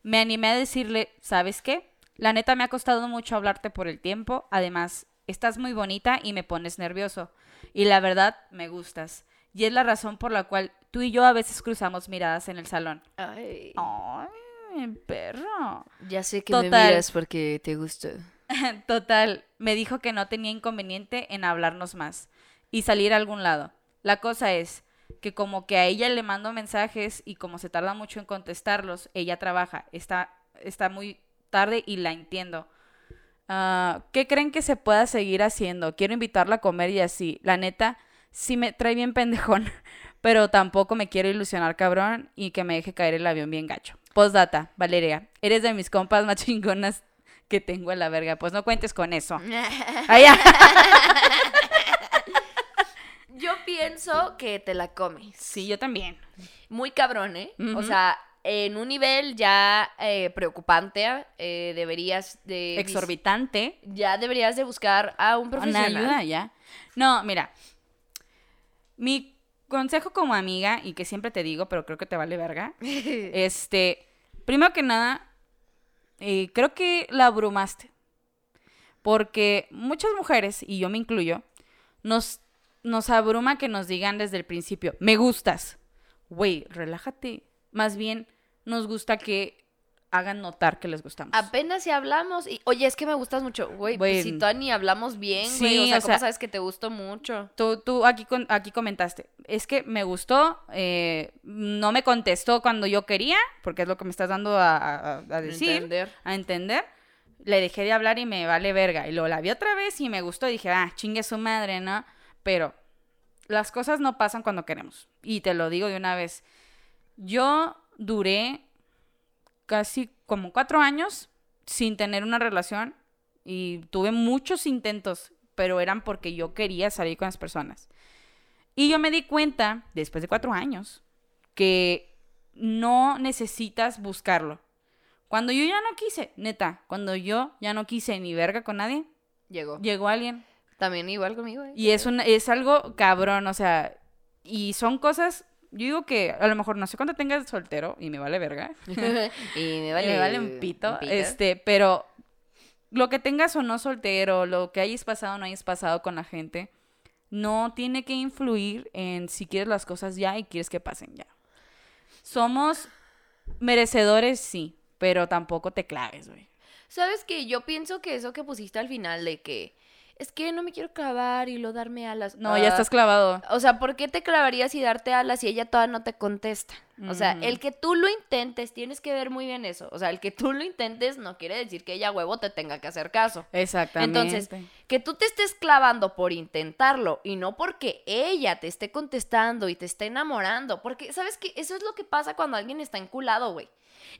Me animé a decirle, ¿sabes qué? La neta me ha costado mucho hablarte por el tiempo. Además, estás muy bonita y me pones nervioso. Y la verdad, me gustas. Y es la razón por la cual tú y yo a veces cruzamos miradas en el salón. Ay. Ay, perro. Ya sé que me miras porque te gusta. Total, me dijo que no tenía inconveniente en hablarnos más y salir a algún lado. La cosa es que como que a ella le mando mensajes y como se tarda mucho en contestarlos, ella trabaja, está, está muy tarde y la entiendo. Ah, ¿Qué creen que se pueda seguir haciendo? Quiero invitarla a comer y así. La neta, sí me trae bien pendejón, pero tampoco me quiero ilusionar cabrón y que me deje caer el avión bien gacho. Postdata, Valeria, eres de mis compas más chingonas que tengo en la verga. Pues no cuentes con eso. Allá. yo pienso que te la comes. Sí, yo también. Muy cabrón, ¿eh? O sea, en un nivel ya eh, preocupante, eh, deberías de... Exorbitante. Ya deberías de buscar a un profesional. Una ayuda, ya. No, mira. Mi consejo como amiga, y que siempre te digo, pero creo que te vale verga, este, primero que nada, eh, creo que la abrumaste. Porque muchas mujeres, y yo me incluyo, nos, nos abruma que nos digan desde el principio, me gustas. Güey, relájate. Más bien, nos gusta que hagan notar que les gustamos. Apenas si hablamos y, oye, es que me gustas mucho, güey, pues si tú ni hablamos bien, güey, o sea, ¿cómo sabes que te gustó mucho? Tú, tú aquí, aquí comentaste, es que me gustó, eh, no me contestó cuando yo quería, porque es lo que me estás dando a, a, decir, entender. a entender, le dejé de hablar y me vale verga, y luego la vi otra vez y me gustó, y dije, ah, chingue su madre, ¿no? Pero las cosas no pasan cuando queremos, y te lo digo de una vez, yo duré casi como cuatro años sin tener una relación y tuve muchos intentos, pero eran porque yo quería salir con las personas. Y yo me di cuenta, después de cuatro años, que no necesitas buscarlo. Cuando yo ya no quise, neta, cuando yo ya no quise ni verga con nadie, llegó. Llegó alguien. También igual conmigo. ¿eh? Y es, un, es algo cabrón, o sea, y son cosas yo digo que a lo mejor no sé cuánto tengas soltero y me vale verga. y me vale, vale un pito, Este, pero lo que tengas o no soltero, lo que hayas pasado o no hayas pasado con la gente, no tiene que influir en si quieres las cosas ya y quieres que pasen ya. Somos merecedores, sí, pero tampoco te claves, güey. ¿Sabes qué? Yo pienso que eso que pusiste al final de que es que no me quiero clavar y lo darme alas. No, ya estás clavado. O sea, ¿por qué te clavarías y darte alas si ella todavía no te contesta? O sea, el que tú lo intentes, tienes que ver muy bien eso. O sea, el que tú lo intentes no quiere decir que ella huevo te tenga que hacer caso. Exactamente. Entonces, que tú te estés clavando por intentarlo y no porque ella te esté contestando y te esté enamorando. Porque, ¿sabes qué? Eso es lo que pasa cuando alguien está enculado, güey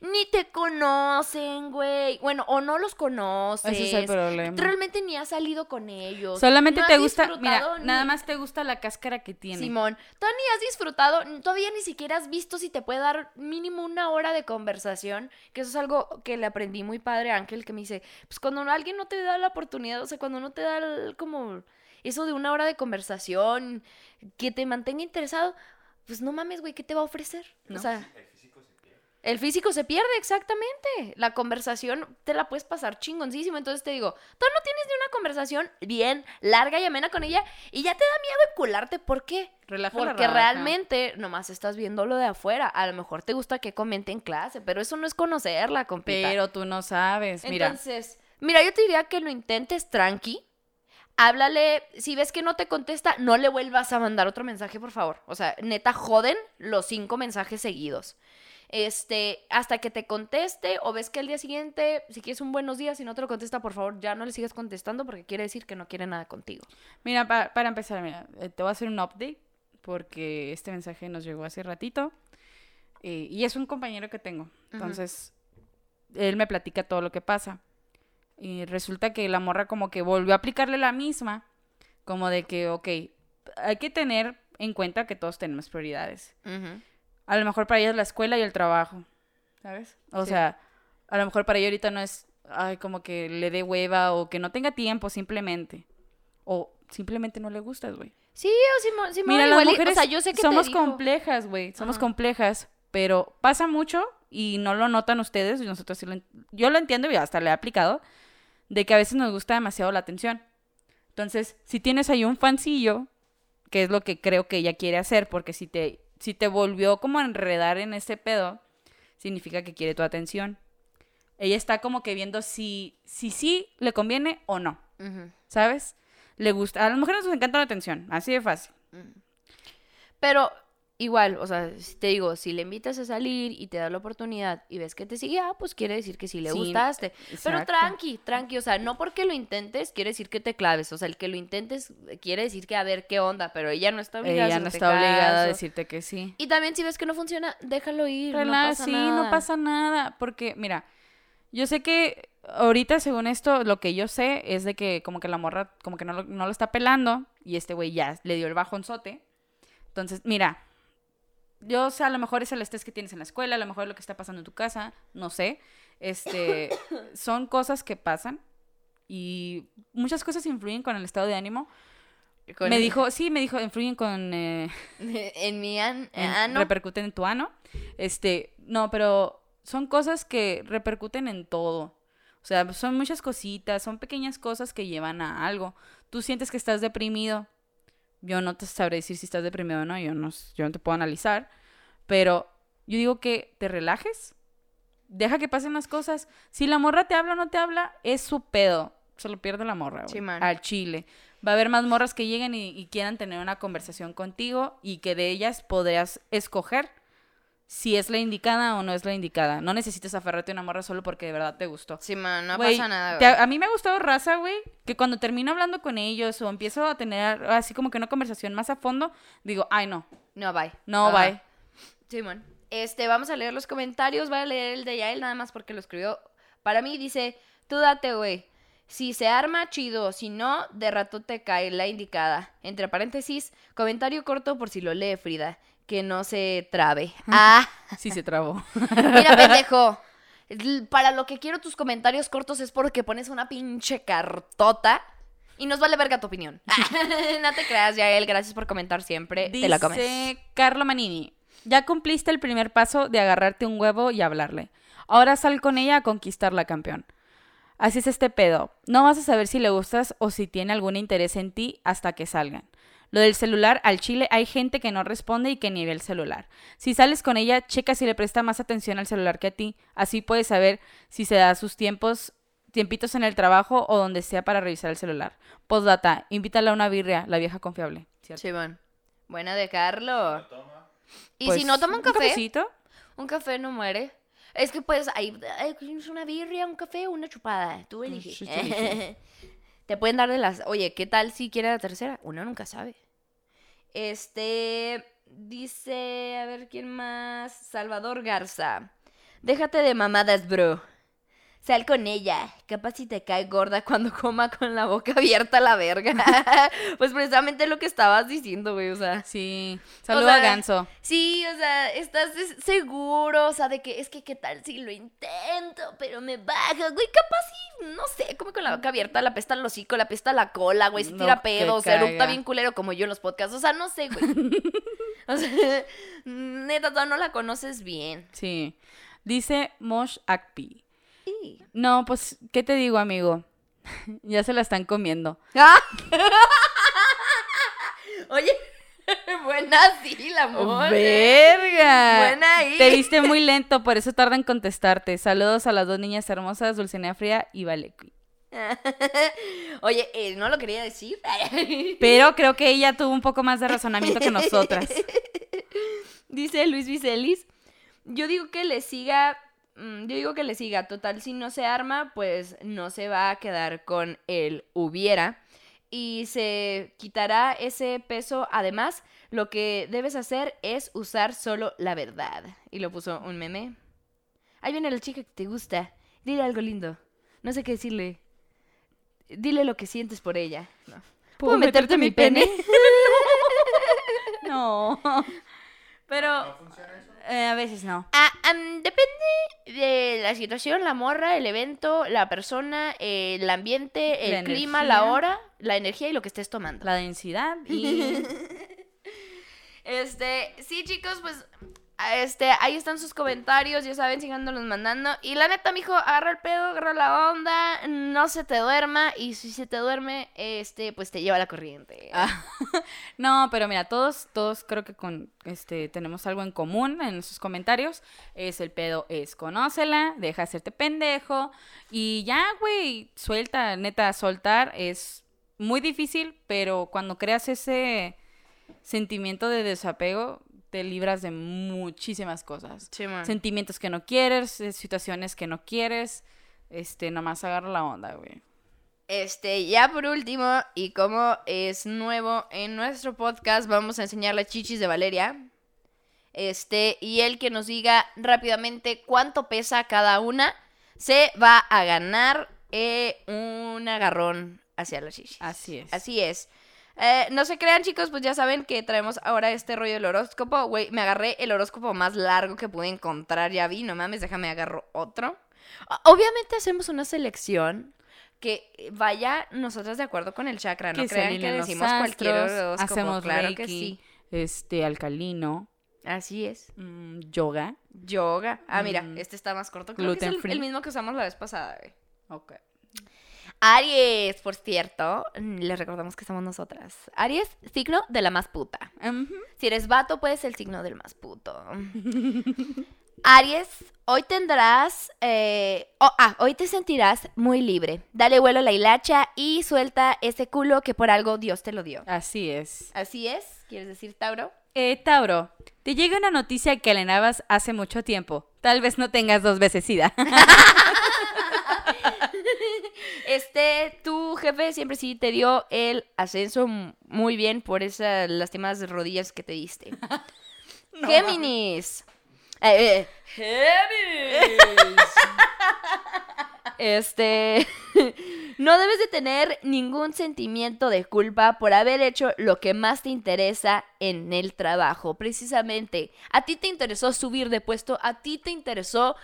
ni te conocen, güey. Bueno, o no los conoces. Ese es el problema. Realmente ni has salido con ellos. Solamente te gusta, mira, nada más te gusta la cáscara que tiene. Simón, tú ni has disfrutado, todavía ni siquiera has visto si te puede dar mínimo una hora de conversación, que eso es algo que le aprendí muy padre a Ángel, que me dice, pues cuando alguien no te da la oportunidad, o sea, cuando no te da como eso de una hora de conversación, que te mantenga interesado, pues no mames, güey, ¿qué te va a ofrecer? O sea... El físico se pierde, exactamente. La conversación te la puedes pasar chingoncísimo. Entonces te digo, tú no tienes ni una conversación bien larga y amena con ella y ya te da miedo encularte. ¿Por qué? Porque realmente nomás estás viendo lo de afuera. A lo mejor te gusta que comente en clase, pero eso no es conocerla, compita. Pero tú no sabes, mira. Entonces, mira, yo te diría que lo intentes tranqui. Háblale, si ves que no te contesta, no le vuelvas a mandar otro mensaje, por favor. O sea, neta, joden los cinco mensajes seguidos. Este, hasta que te conteste o ves que el día siguiente, si quieres un buenos días y no te lo contesta, por favor, ya no le sigas contestando porque quiere decir que no quiere nada contigo. Mira, para empezar, mira, eh, te voy a hacer un update porque este mensaje nos llegó hace ratito eh, y es un compañero que tengo. Entonces, él me platica todo lo que pasa. Y resulta que la morra como que volvió a aplicarle la misma, como de que, ok, hay que tener en cuenta que todos tenemos prioridades. A lo mejor para ella es la escuela y el trabajo, ¿sabes? O sea, a lo mejor para ella ahorita no es, ay, como que le dé hueva o que no tenga tiempo simplemente. O simplemente no le gustas, güey. Sí, o si, Mira, las mujeres o sea, yo sé que somos complejas, güey, somos complejas, pero pasa mucho y no lo notan ustedes, y nosotros sí lo, yo lo entiendo y hasta le he aplicado, de que a veces nos gusta demasiado la atención. Entonces, si tienes ahí un fancillo, que es lo que creo que ella quiere hacer, porque si te, si te volvió como a enredar en ese pedo, significa que quiere tu atención. Ella está como que viendo si sí si, le conviene o no, ¿sabes? Le gusta, a las mujeres nos encanta la atención, así de fácil. Pero igual, o sea, te digo, si le invitas a salir y te da la oportunidad y ves que te sigue, ah, pues quiere decir que sí le gustaste. Pero tranqui, tranqui, o sea, no porque lo intentes quiere decir que te claves, o sea, el que lo intentes quiere decir que a ver qué onda, pero ella no está obligada ella no está obligada a decirte que sí. Y también si ves que no funciona, déjalo ir, no pasa sí, nada. no pasa nada, porque mira, yo sé que ahorita según esto lo que yo sé es de que como que la morra como que no lo, no lo está pelando y este güey ya le dio el bajonzote. Entonces, mira, yo sé, a lo mejor es el estrés que tienes en la escuela, a lo mejor es lo que está pasando en tu casa, no sé. Este, son cosas que pasan y muchas cosas influyen con el estado de ánimo. me dijo, sí, me dijo, influyen con... Eh, en mi ano. Repercuten en tu ano. Este, no, pero son cosas que repercuten en todo. O sea, son muchas cositas, son pequeñas cosas que llevan a algo. Tú sientes que estás deprimido, yo no te sabré decir si estás deprimido o no, yo no, yo no te puedo analizar, pero yo digo que te relajes, deja que pasen las cosas. Si la morra te habla o no te habla, es su pedo. Se lo pierde la morra, al chile. Va a haber más morras que lleguen y, y, quieran tener una conversación contigo y que de ellas podrías escoger si es la indicada o no es la indicada. No necesitas aferrarte a una morra solo porque de verdad te gustó. Sí, man, no pasa nada, güey. A mí me ha gustado raza, güey, que cuando termino hablando con ellos o empiezo a tener así como que una conversación más a fondo, digo, ay, no. No, bye. No, bye. Sí, man. Este, vamos a leer los comentarios. Voy a leer el de Yael nada más porque lo escribió. Para mí dice, tú date, güey. Si se arma, chido. Si no, de rato te cae la indicada. Entre paréntesis, comentario corto por si lo lee Frida que no se trabe. Ah. Sí se trabó. Mira, pendejo. Para lo que quiero tus comentarios cortos es porque pones una pinche cartota y nos vale verga tu opinión. no te creas, Yael. Gracias por comentar siempre. Dice te la comes. Carlo Manini. Ya cumpliste el primer paso de agarrarte un huevo y hablarle. Ahora sal con ella a conquistarla, campeón. Así es este pedo. No vas a saber si le gustas o si tiene algún interés en ti hasta que salgan. Lo del celular, al chile hay gente que no responde y que nieve el celular. Si sales con ella, checa si le presta más atención al celular que a ti. Así puedes saber si se da sus tiempos, tiempitos en el trabajo o donde sea para revisar el celular. Postdata, invítala a una birria, la vieja confiable. Sí, bueno. Buena de Carlos. ¿Y si no toma un café? ¿Un, un café no muere. Es que pues hay, una birria, un café o una chupada. Tú eliges. Te pueden dar de las. Oye, ¿qué tal si quiere la tercera? Uno nunca sabe. Este. Dice. A ver quién más. Salvador Garza. Déjate de mamadas, bro. Sal con ella. Capaz si te cae gorda cuando coma con la boca abierta la verga. pues precisamente lo que estabas diciendo, güey. O sea. Sí. Saluda a Ganso. Sí, o sea, estás seguro. O sea, de que es que qué tal si lo intento, pero me baja, güey. Capaz si, no sé, come con la boca abierta, la pesta el hocico, la pesta la cola, güey. Se tira pedo, se eructa bien culero como yo en los podcasts. O sea, no sé, güey. o sea, neta, tú no la conoces bien. Sí. Dice Mosh Akpi. No, pues, ¿qué te digo, amigo? ya se la están comiendo. ¿Ah? Oye, buena sí, la amor. ¡Verga! Buena ahí. Te viste muy lento, por eso tarda en contestarte. Saludos a las dos niñas hermosas, Dulcinea Fría y Valequi. Oye, eh, no lo quería decir. Pero creo que ella tuvo un poco más de razonamiento que nosotras. Dice Luis Vicelis. Yo digo que le siga. Mm, Yo digo que le siga. Total, si no se arma, pues no se va a quedar con el hubiera. Y se quitará ese peso. Además, lo que debes hacer es usar solo la verdad. Y lo puso un meme. Ahí viene la chica que te gusta. Dile algo lindo. No sé qué decirle. Dile lo que sientes por ella. No. ¿Puedo meterte mi pene? No. Pero eh, a veces no. Ah, depende de la situación, la morra, el evento, la persona, eh, el ambiente, el La clima, la hora, la energía y lo que estés tomando. La densidad y Este, sí, chicos, pues este, ahí están sus comentarios, ya saben, sigándolos mandando. Y la neta, mijo, agarra el pedo, agarra la onda, no se te duerma. Y si se te duerme, este, pues te lleva la corriente. Ah, no, pero mira, todos, todos creo que con este tenemos algo en común en sus comentarios. Es el pedo es conócela, deja de hacerte pendejo. Y ya, güey, suelta, neta, soltar es muy difícil, pero cuando creas ese sentimiento de desapego, te libras de muchísimas cosas. Sí. Sentimientos que no quieres, eh, situaciones que no quieres. Este, nomás agarra la onda, güey. Este, ya por último, y como es nuevo en nuestro podcast, vamos a enseñar las chichis de Valeria. Este, y el que nos diga rápidamente cuánto pesa cada una, se va a ganar eh, un agarrón hacia las chichis. Así es. Así es. Eh, no se crean, chicos, pues ya saben que traemos ahora este rollo del horóscopo. Güey, me agarré el horóscopo más largo que pude encontrar. Ya vi, no mames, déjame agarro otro. Obviamente hacemos una selección que vaya nosotras de acuerdo con el chakra. No que crean que decimos cualquier astros, horóscopo. hacemos claro reiki, que sí. este, alcalino, Así es. mm, yoga. Yoga. Ah, mira, Mm. este está más corto. Creo que es Gluten el, free. el mismo que usamos la vez pasada, güey. Ok. Aries, por cierto, mm, les recordamos que somos nosotras. Aries, signo de la más puta. Si eres vato, pues el signo del más puto. Aries, hoy tendrás. eh, oh, ah, hoy te sentirás muy libre. Dale vuelo a la hilacha y suelta ese culo que por algo Dios te lo dio. Así es. Así es, ¿quieres decir, Tauro? Eh, Tauro, te llega una noticia que alenabas hace mucho tiempo. Tal vez no tengas dos veces sida. Este, tu jefe siempre sí te dio el ascenso muy bien por esas lastimadas rodillas que te diste. Géminis. Eh, eh, Géminis. Este, no debes de tener ningún sentimiento de culpa por haber hecho lo que más te interesa en el trabajo. Precisamente, a ti te interesó subir de puesto, a ti te interesó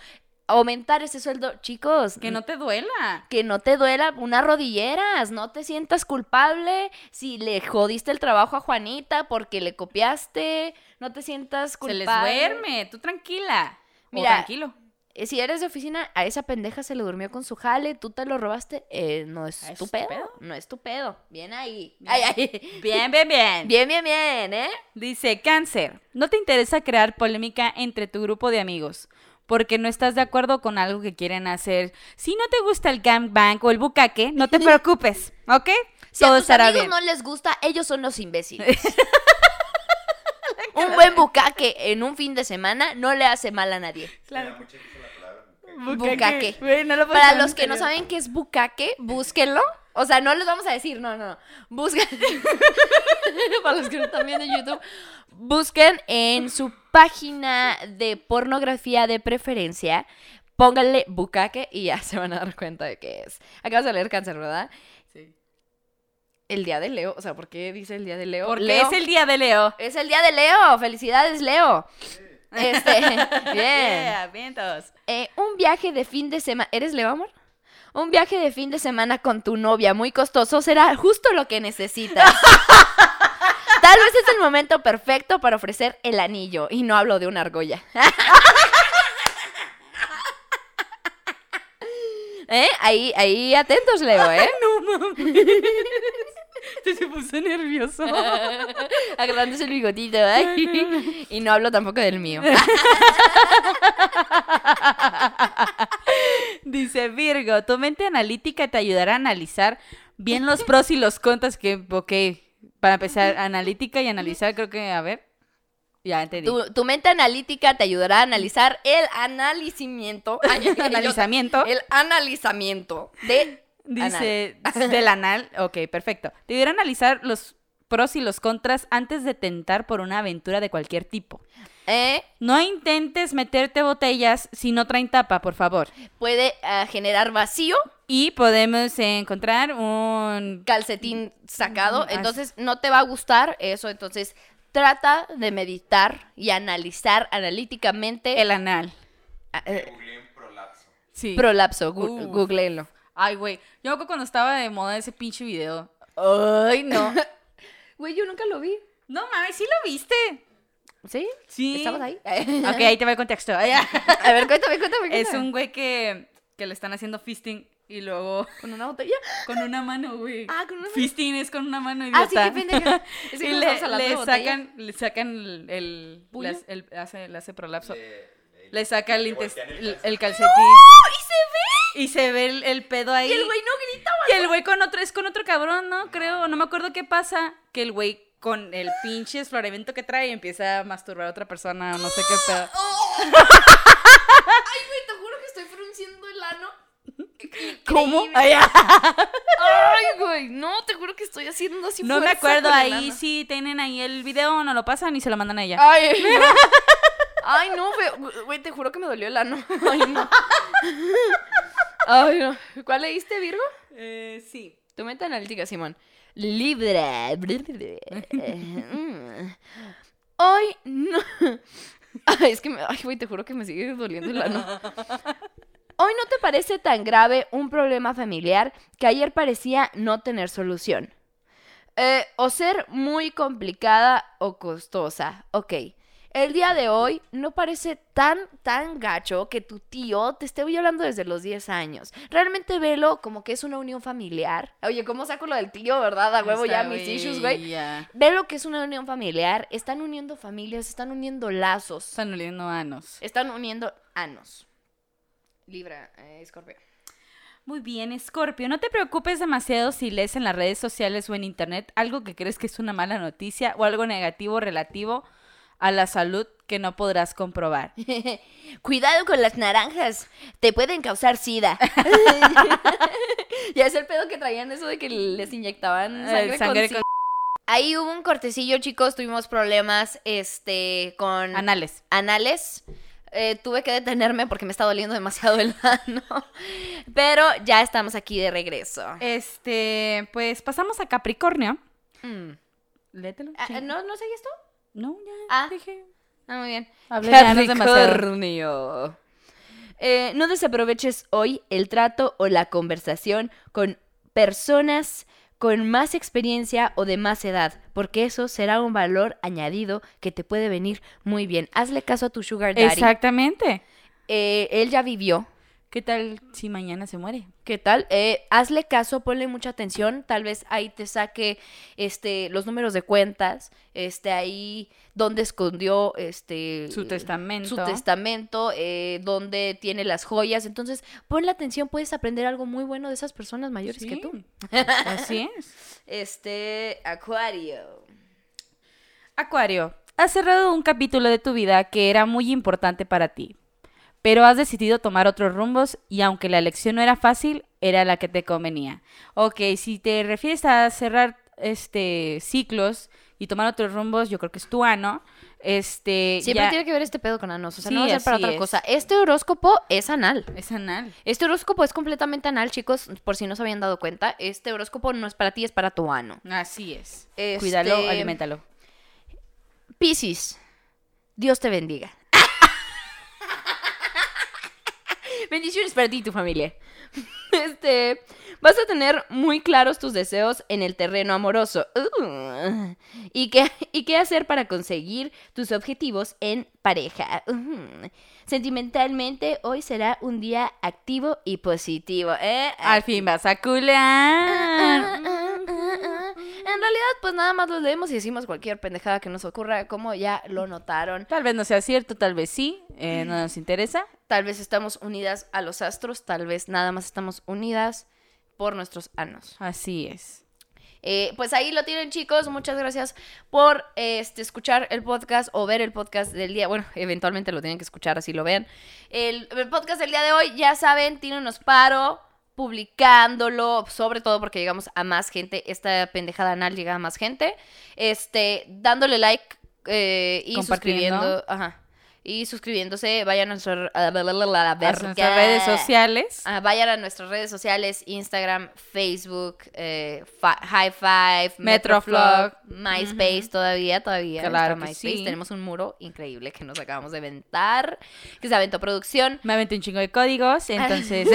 aumentar ese sueldo. Chicos, que no te duela. que no te duela unas rodilleras, no te sientas culpable si le jodiste el trabajo a Juanita porque le copiaste, no te sientas Se culpable. les duerme. Tú tranquila. Mira, o tranquilo. Eh, Si eres de oficina, a esa pendeja se le durmió con su jale, tú te lo robaste, eh, no es, ¿Es tu tu pedo, pedo? no es tu pedo. Bien ahí. Bien. Ay, ay. Bien, bien, bien. Bien, bien, bien, ¿eh? Dice, cáncer, no te interesa crear polémica entre tu grupo de amigos, porque no estás de acuerdo con algo que quieren hacer. Si no te gusta el gangbang o el bucaque, no te preocupes, ¿ok? Si a Todo tus estará amigos bien. no les gusta, ellos son los imbéciles. un buen bucaque en un fin de semana no le hace mal a nadie. Claro. Bucaque. Bucaque. Güey, no lo puedo Para los que no saben qué es bucaque, búsquenlo. O sea, no les vamos a decir, no, no. Busquen. Para los que no están viendo en YouTube, busquen en su página de pornografía de preferencia. Pónganle bucaque y ya se van a dar cuenta de qué es. Acabas de leer cáncer, ¿verdad? Sí. El día de Leo. O sea, ¿por qué dice el día de Leo? Porque Leo. es el día de Leo. Es el día de Leo. Felicidades, Leo. Este, bien. Yeah, vientos. Eh, un viaje de fin de semana. ¿Eres Leo, amor? Un viaje de fin de semana con tu novia muy costoso será justo lo que necesitas. Tal vez es el momento perfecto para ofrecer el anillo. Y no hablo de una argolla. ¿Eh? Ahí, ahí atentos, Leo, ¿eh? No mames. Se puso nervioso. Agarrándose el bigotito, ¿eh? Y no hablo tampoco del mío. Dice Virgo, tu mente analítica te ayudará a analizar bien los pros y los contras que, ok, para empezar, analítica y analizar, creo que, a ver. Ya entendí. Tu, tu mente analítica te ayudará a analizar el ay, Analizamiento. El analizamiento de Dice del anal. Ok, perfecto. Te ayudará a analizar los pros y los contras antes de tentar por una aventura de cualquier tipo. ¿Eh? No intentes meterte botellas si no traen tapa, por favor. Puede ah, generar vacío, Y podemos encontrar un... calcetín sacado, Mm, entonces no te va a gustar eso, entonces trata de meditar y analizar analíticamente El anal. Ah, eh, prolapso. Sí. prolapso, gu- Uf. googleenlo. Ay, güey. Yo acuerdo cuando estaba de moda ese pinche video. Ay, no. Güey, yo nunca lo vi. No mames, sí lo viste. ¿Sí? Sí. ¿Estabas ahí? Ok, ahí te va el contexto. A ver, cuéntame, cuéntame. es cuéntame. un güey que, que le están haciendo fisting y luego ¿Con una botella? con una mano, güey. Ah, con una mano. Fisting es con una mano, Ah, sí, idiota. qué pendeja. Es que y no le, le de sacan, le sacan el, las- el- hace, le hace prolapso. Le, Le- saca el, le intes- el el, calcetín. el calcetín. ¡Y se ve! Y se ve el, el pedo ahí. Y el güey no grita, Y el güey con otro, es con otro cabrón, ¿no? Creo, no me acuerdo qué pasa. Que el güey con el pinche exploramento que trae empieza a masturbar a otra persona o no sé qué pedo. Oh. Ay, güey, te juro que estoy frunciendo el ano. ¿Cómo? Increíble. Ay. Ay, güey, no, te juro que estoy haciendo así no me acuerdo, ahí sí tienen ahí el video, no lo pasan y se lo mandan a ella. Ay, no. Ay, no, güey, güey, te juro que me dolió el ano. Ay, no. Ay, no. ¿Cuál leíste, Virgo? Eh, sí. Tu mente analítica, Simón. Libre. Mm. Hoy no. Es que me. Ay, güey, te juro que me sigue doliendo el ano. Hoy no te parece tan grave un problema familiar que ayer parecía no tener solución. Eh, o ser muy complicada o costosa. Ok. El día de hoy no parece tan, tan gacho que tu tío te esté violando desde los 10 años. Realmente velo como que es una unión familiar. Oye, ¿cómo saco lo del tío, verdad? A huevo ya mis issues, güey. ya. Velo que es una unión familiar. Están uniendo familias, están uniendo lazos. Están oliendo anos. Están uniendo anos. Libra, eh, Escorpio. Muy bien, Scorpio. No te preocupes demasiado si lees en las redes sociales o en internet algo que crees que es una mala noticia o algo negativo relativo a la salud que no podrás comprobar. Cuidado con las naranjas, te pueden causar sida. ya es el pedo que traían eso de que les inyectaban sangre, Eh, sangre con sida. Ahí hubo un cortecillo, chicos, tuvimos problemas este con Anales. anales. Eh, tuve que detenerme porque me está doliendo demasiado el ano. Pero ya estamos aquí de regreso. Este, pues pasamos a Capricornio. Mm. Léetelo. Ah. ¿No, ¿No tú? No, ya Ah. dije. Ah, muy bien. Hablé. Capricornio. Eh, no desaproveches hoy el trato o la conversación con personas con más experiencia o de más edad, porque eso será un valor añadido que te puede venir muy bien. Hazle caso a tu sugar daddy. Exactamente. Eh, él ya vivió. ¿Qué tal si mañana se muere? ¿Qué tal? Eh, hazle caso, ponle mucha atención. Tal vez ahí te saque este, los números de cuentas, este, ahí donde escondió este, Su testamento. su testamento, eh, donde tiene las joyas. Entonces, ponle atención, puedes aprender algo muy bueno de esas personas mayores que tú. Así es. Este, Acuario. Acuario, has cerrado un capítulo de tu vida que era muy importante para ti, pero has decidido tomar otros rumbos y aunque la elección no era fácil, era la que te convenía. Ok, si te refieres a cerrar este ciclos y tomar otros rumbos, yo creo que es tu ano. Este, Siempre ya- tiene que ver este pedo con anos, o sea, Sí, no va a ser para otra es. cosa. Este horóscopo es anal. es anal. Este horóscopo es completamente anal, chicos, por si no se habían dado cuenta. Este horóscopo no es para ti, es para tu ano. Así es. Este- Cuídalo, aliméntalo. Piscis, Dios te bendiga. Bendiciones para ti y tu familia. Este, vas a tener muy claros tus deseos en el terreno amoroso. Uh, y, qué, y qué hacer para conseguir tus objetivos en pareja. Uh, sentimentalmente, hoy será un día activo y positivo. ¿eh? Al fin vas a Ah, culear. En realidad, pues nada más los leemos y decimos cualquier pendejada que nos ocurra, como ya lo notaron. Tal vez no sea cierto, tal vez sí, eh, no nos interesa. Tal vez estamos unidas a los astros, tal vez nada más estamos unidas por nuestros anos. Así es. Eh, pues ahí lo tienen chicos, muchas gracias por este, escuchar el podcast o ver el podcast del día, bueno, eventualmente lo tienen que escuchar así lo vean. El, el podcast del día de hoy, ya saben, tiene unos paro publicándolo, sobre todo porque llegamos a más gente, esta pendejada anal llega a más gente, este, dándole like eh, y suscribiendo, ajá, y suscribiéndose, vayan a, nuestras redes sociales. Ah, vayan a nuestras redes sociales, Instagram, Facebook, eh, High Five, Metroflog. MySpace todavía, todavía. Claro que MySpace. sí. Tenemos un muro increíble que nos acabamos de inventar, que se aventó producción. Me aventé un chingo de códigos, entonces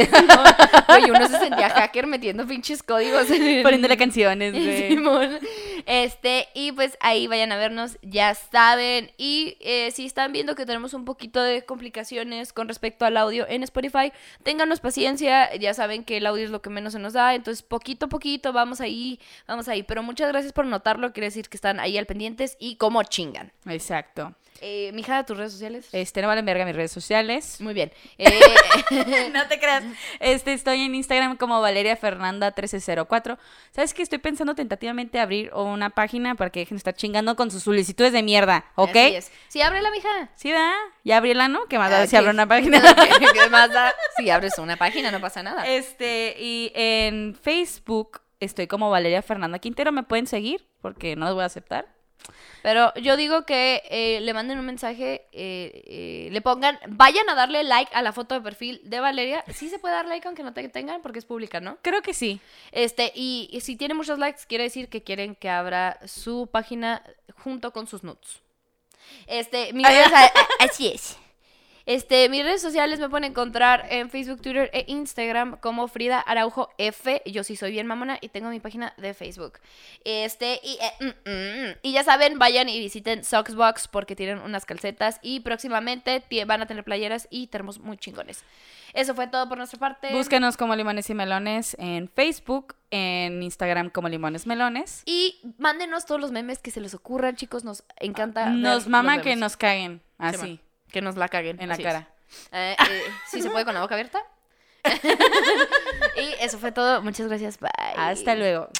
Oye, uno se sentía hacker metiendo pinches códigos. en- poniéndole canciones, güey. Simón. Este, y pues ahí vayan a vernos, ya saben. Y eh, si están viendo que tenemos un poquito de complicaciones con respecto al audio en Spotify, ténganos paciencia, ya saben que el audio es lo que menos se nos da, entonces poquito a poquito vamos ahí, vamos ahí. Pero muchas gracias por notarlo, quiere decir que están ahí al pendientes y cómo chingan. Exacto. Eh, mija, tus redes sociales. Este, no valen verga mis redes sociales. Muy bien. Eh, no te creas. Este, estoy en Instagram como Valeria Fernanda 1304. ¿Sabes qué? Estoy pensando tentativamente abrir una página para que dejen de estar chingando con sus solicitudes de mierda, ¿ok? así es. Sí, abre la mija. Sí, da. Ya abrí la, ¿no? Que más da Ah, si ¿qué- una página. ¿Qué, qué más da? Si abres una página, no pasa nada. Este, y en Facebook estoy como Valeria Fernanda Quintero. ¿Me pueden seguir? Porque no los voy a aceptar. Pero yo digo que eh, le manden un mensaje, eh, eh, le pongan, vayan a darle like a la foto de perfil de Valeria. Sí se puede dar like aunque no te tengan porque es pública, ¿no? Creo que sí. Este, y, y si tiene muchos likes, quiere decir que quieren que abra su página junto con sus nudes. Este, a- así es. Este, mis redes sociales me pueden encontrar en Facebook, Twitter e Instagram como Frida Araujo F. Yo sí soy bien mamona y tengo mi página de Facebook. Este, y, eh, mm, mm, y ya saben, vayan y visiten Socksbox porque tienen unas calcetas y próximamente van a tener playeras y termos muy chingones. Eso fue todo por nuestra parte. Búsquenos como Limones y Melones en Facebook, en Instagram como Limones Melones. Y mándenos todos los memes que se les ocurran, chicos. Nos encanta. Nos mama que nos caguen Sí, así. Que nos la caguen. en la así cara. Eh, eh, sí se puede con la boca abierta. y eso fue todo. Muchas gracias. Bye. Hasta luego.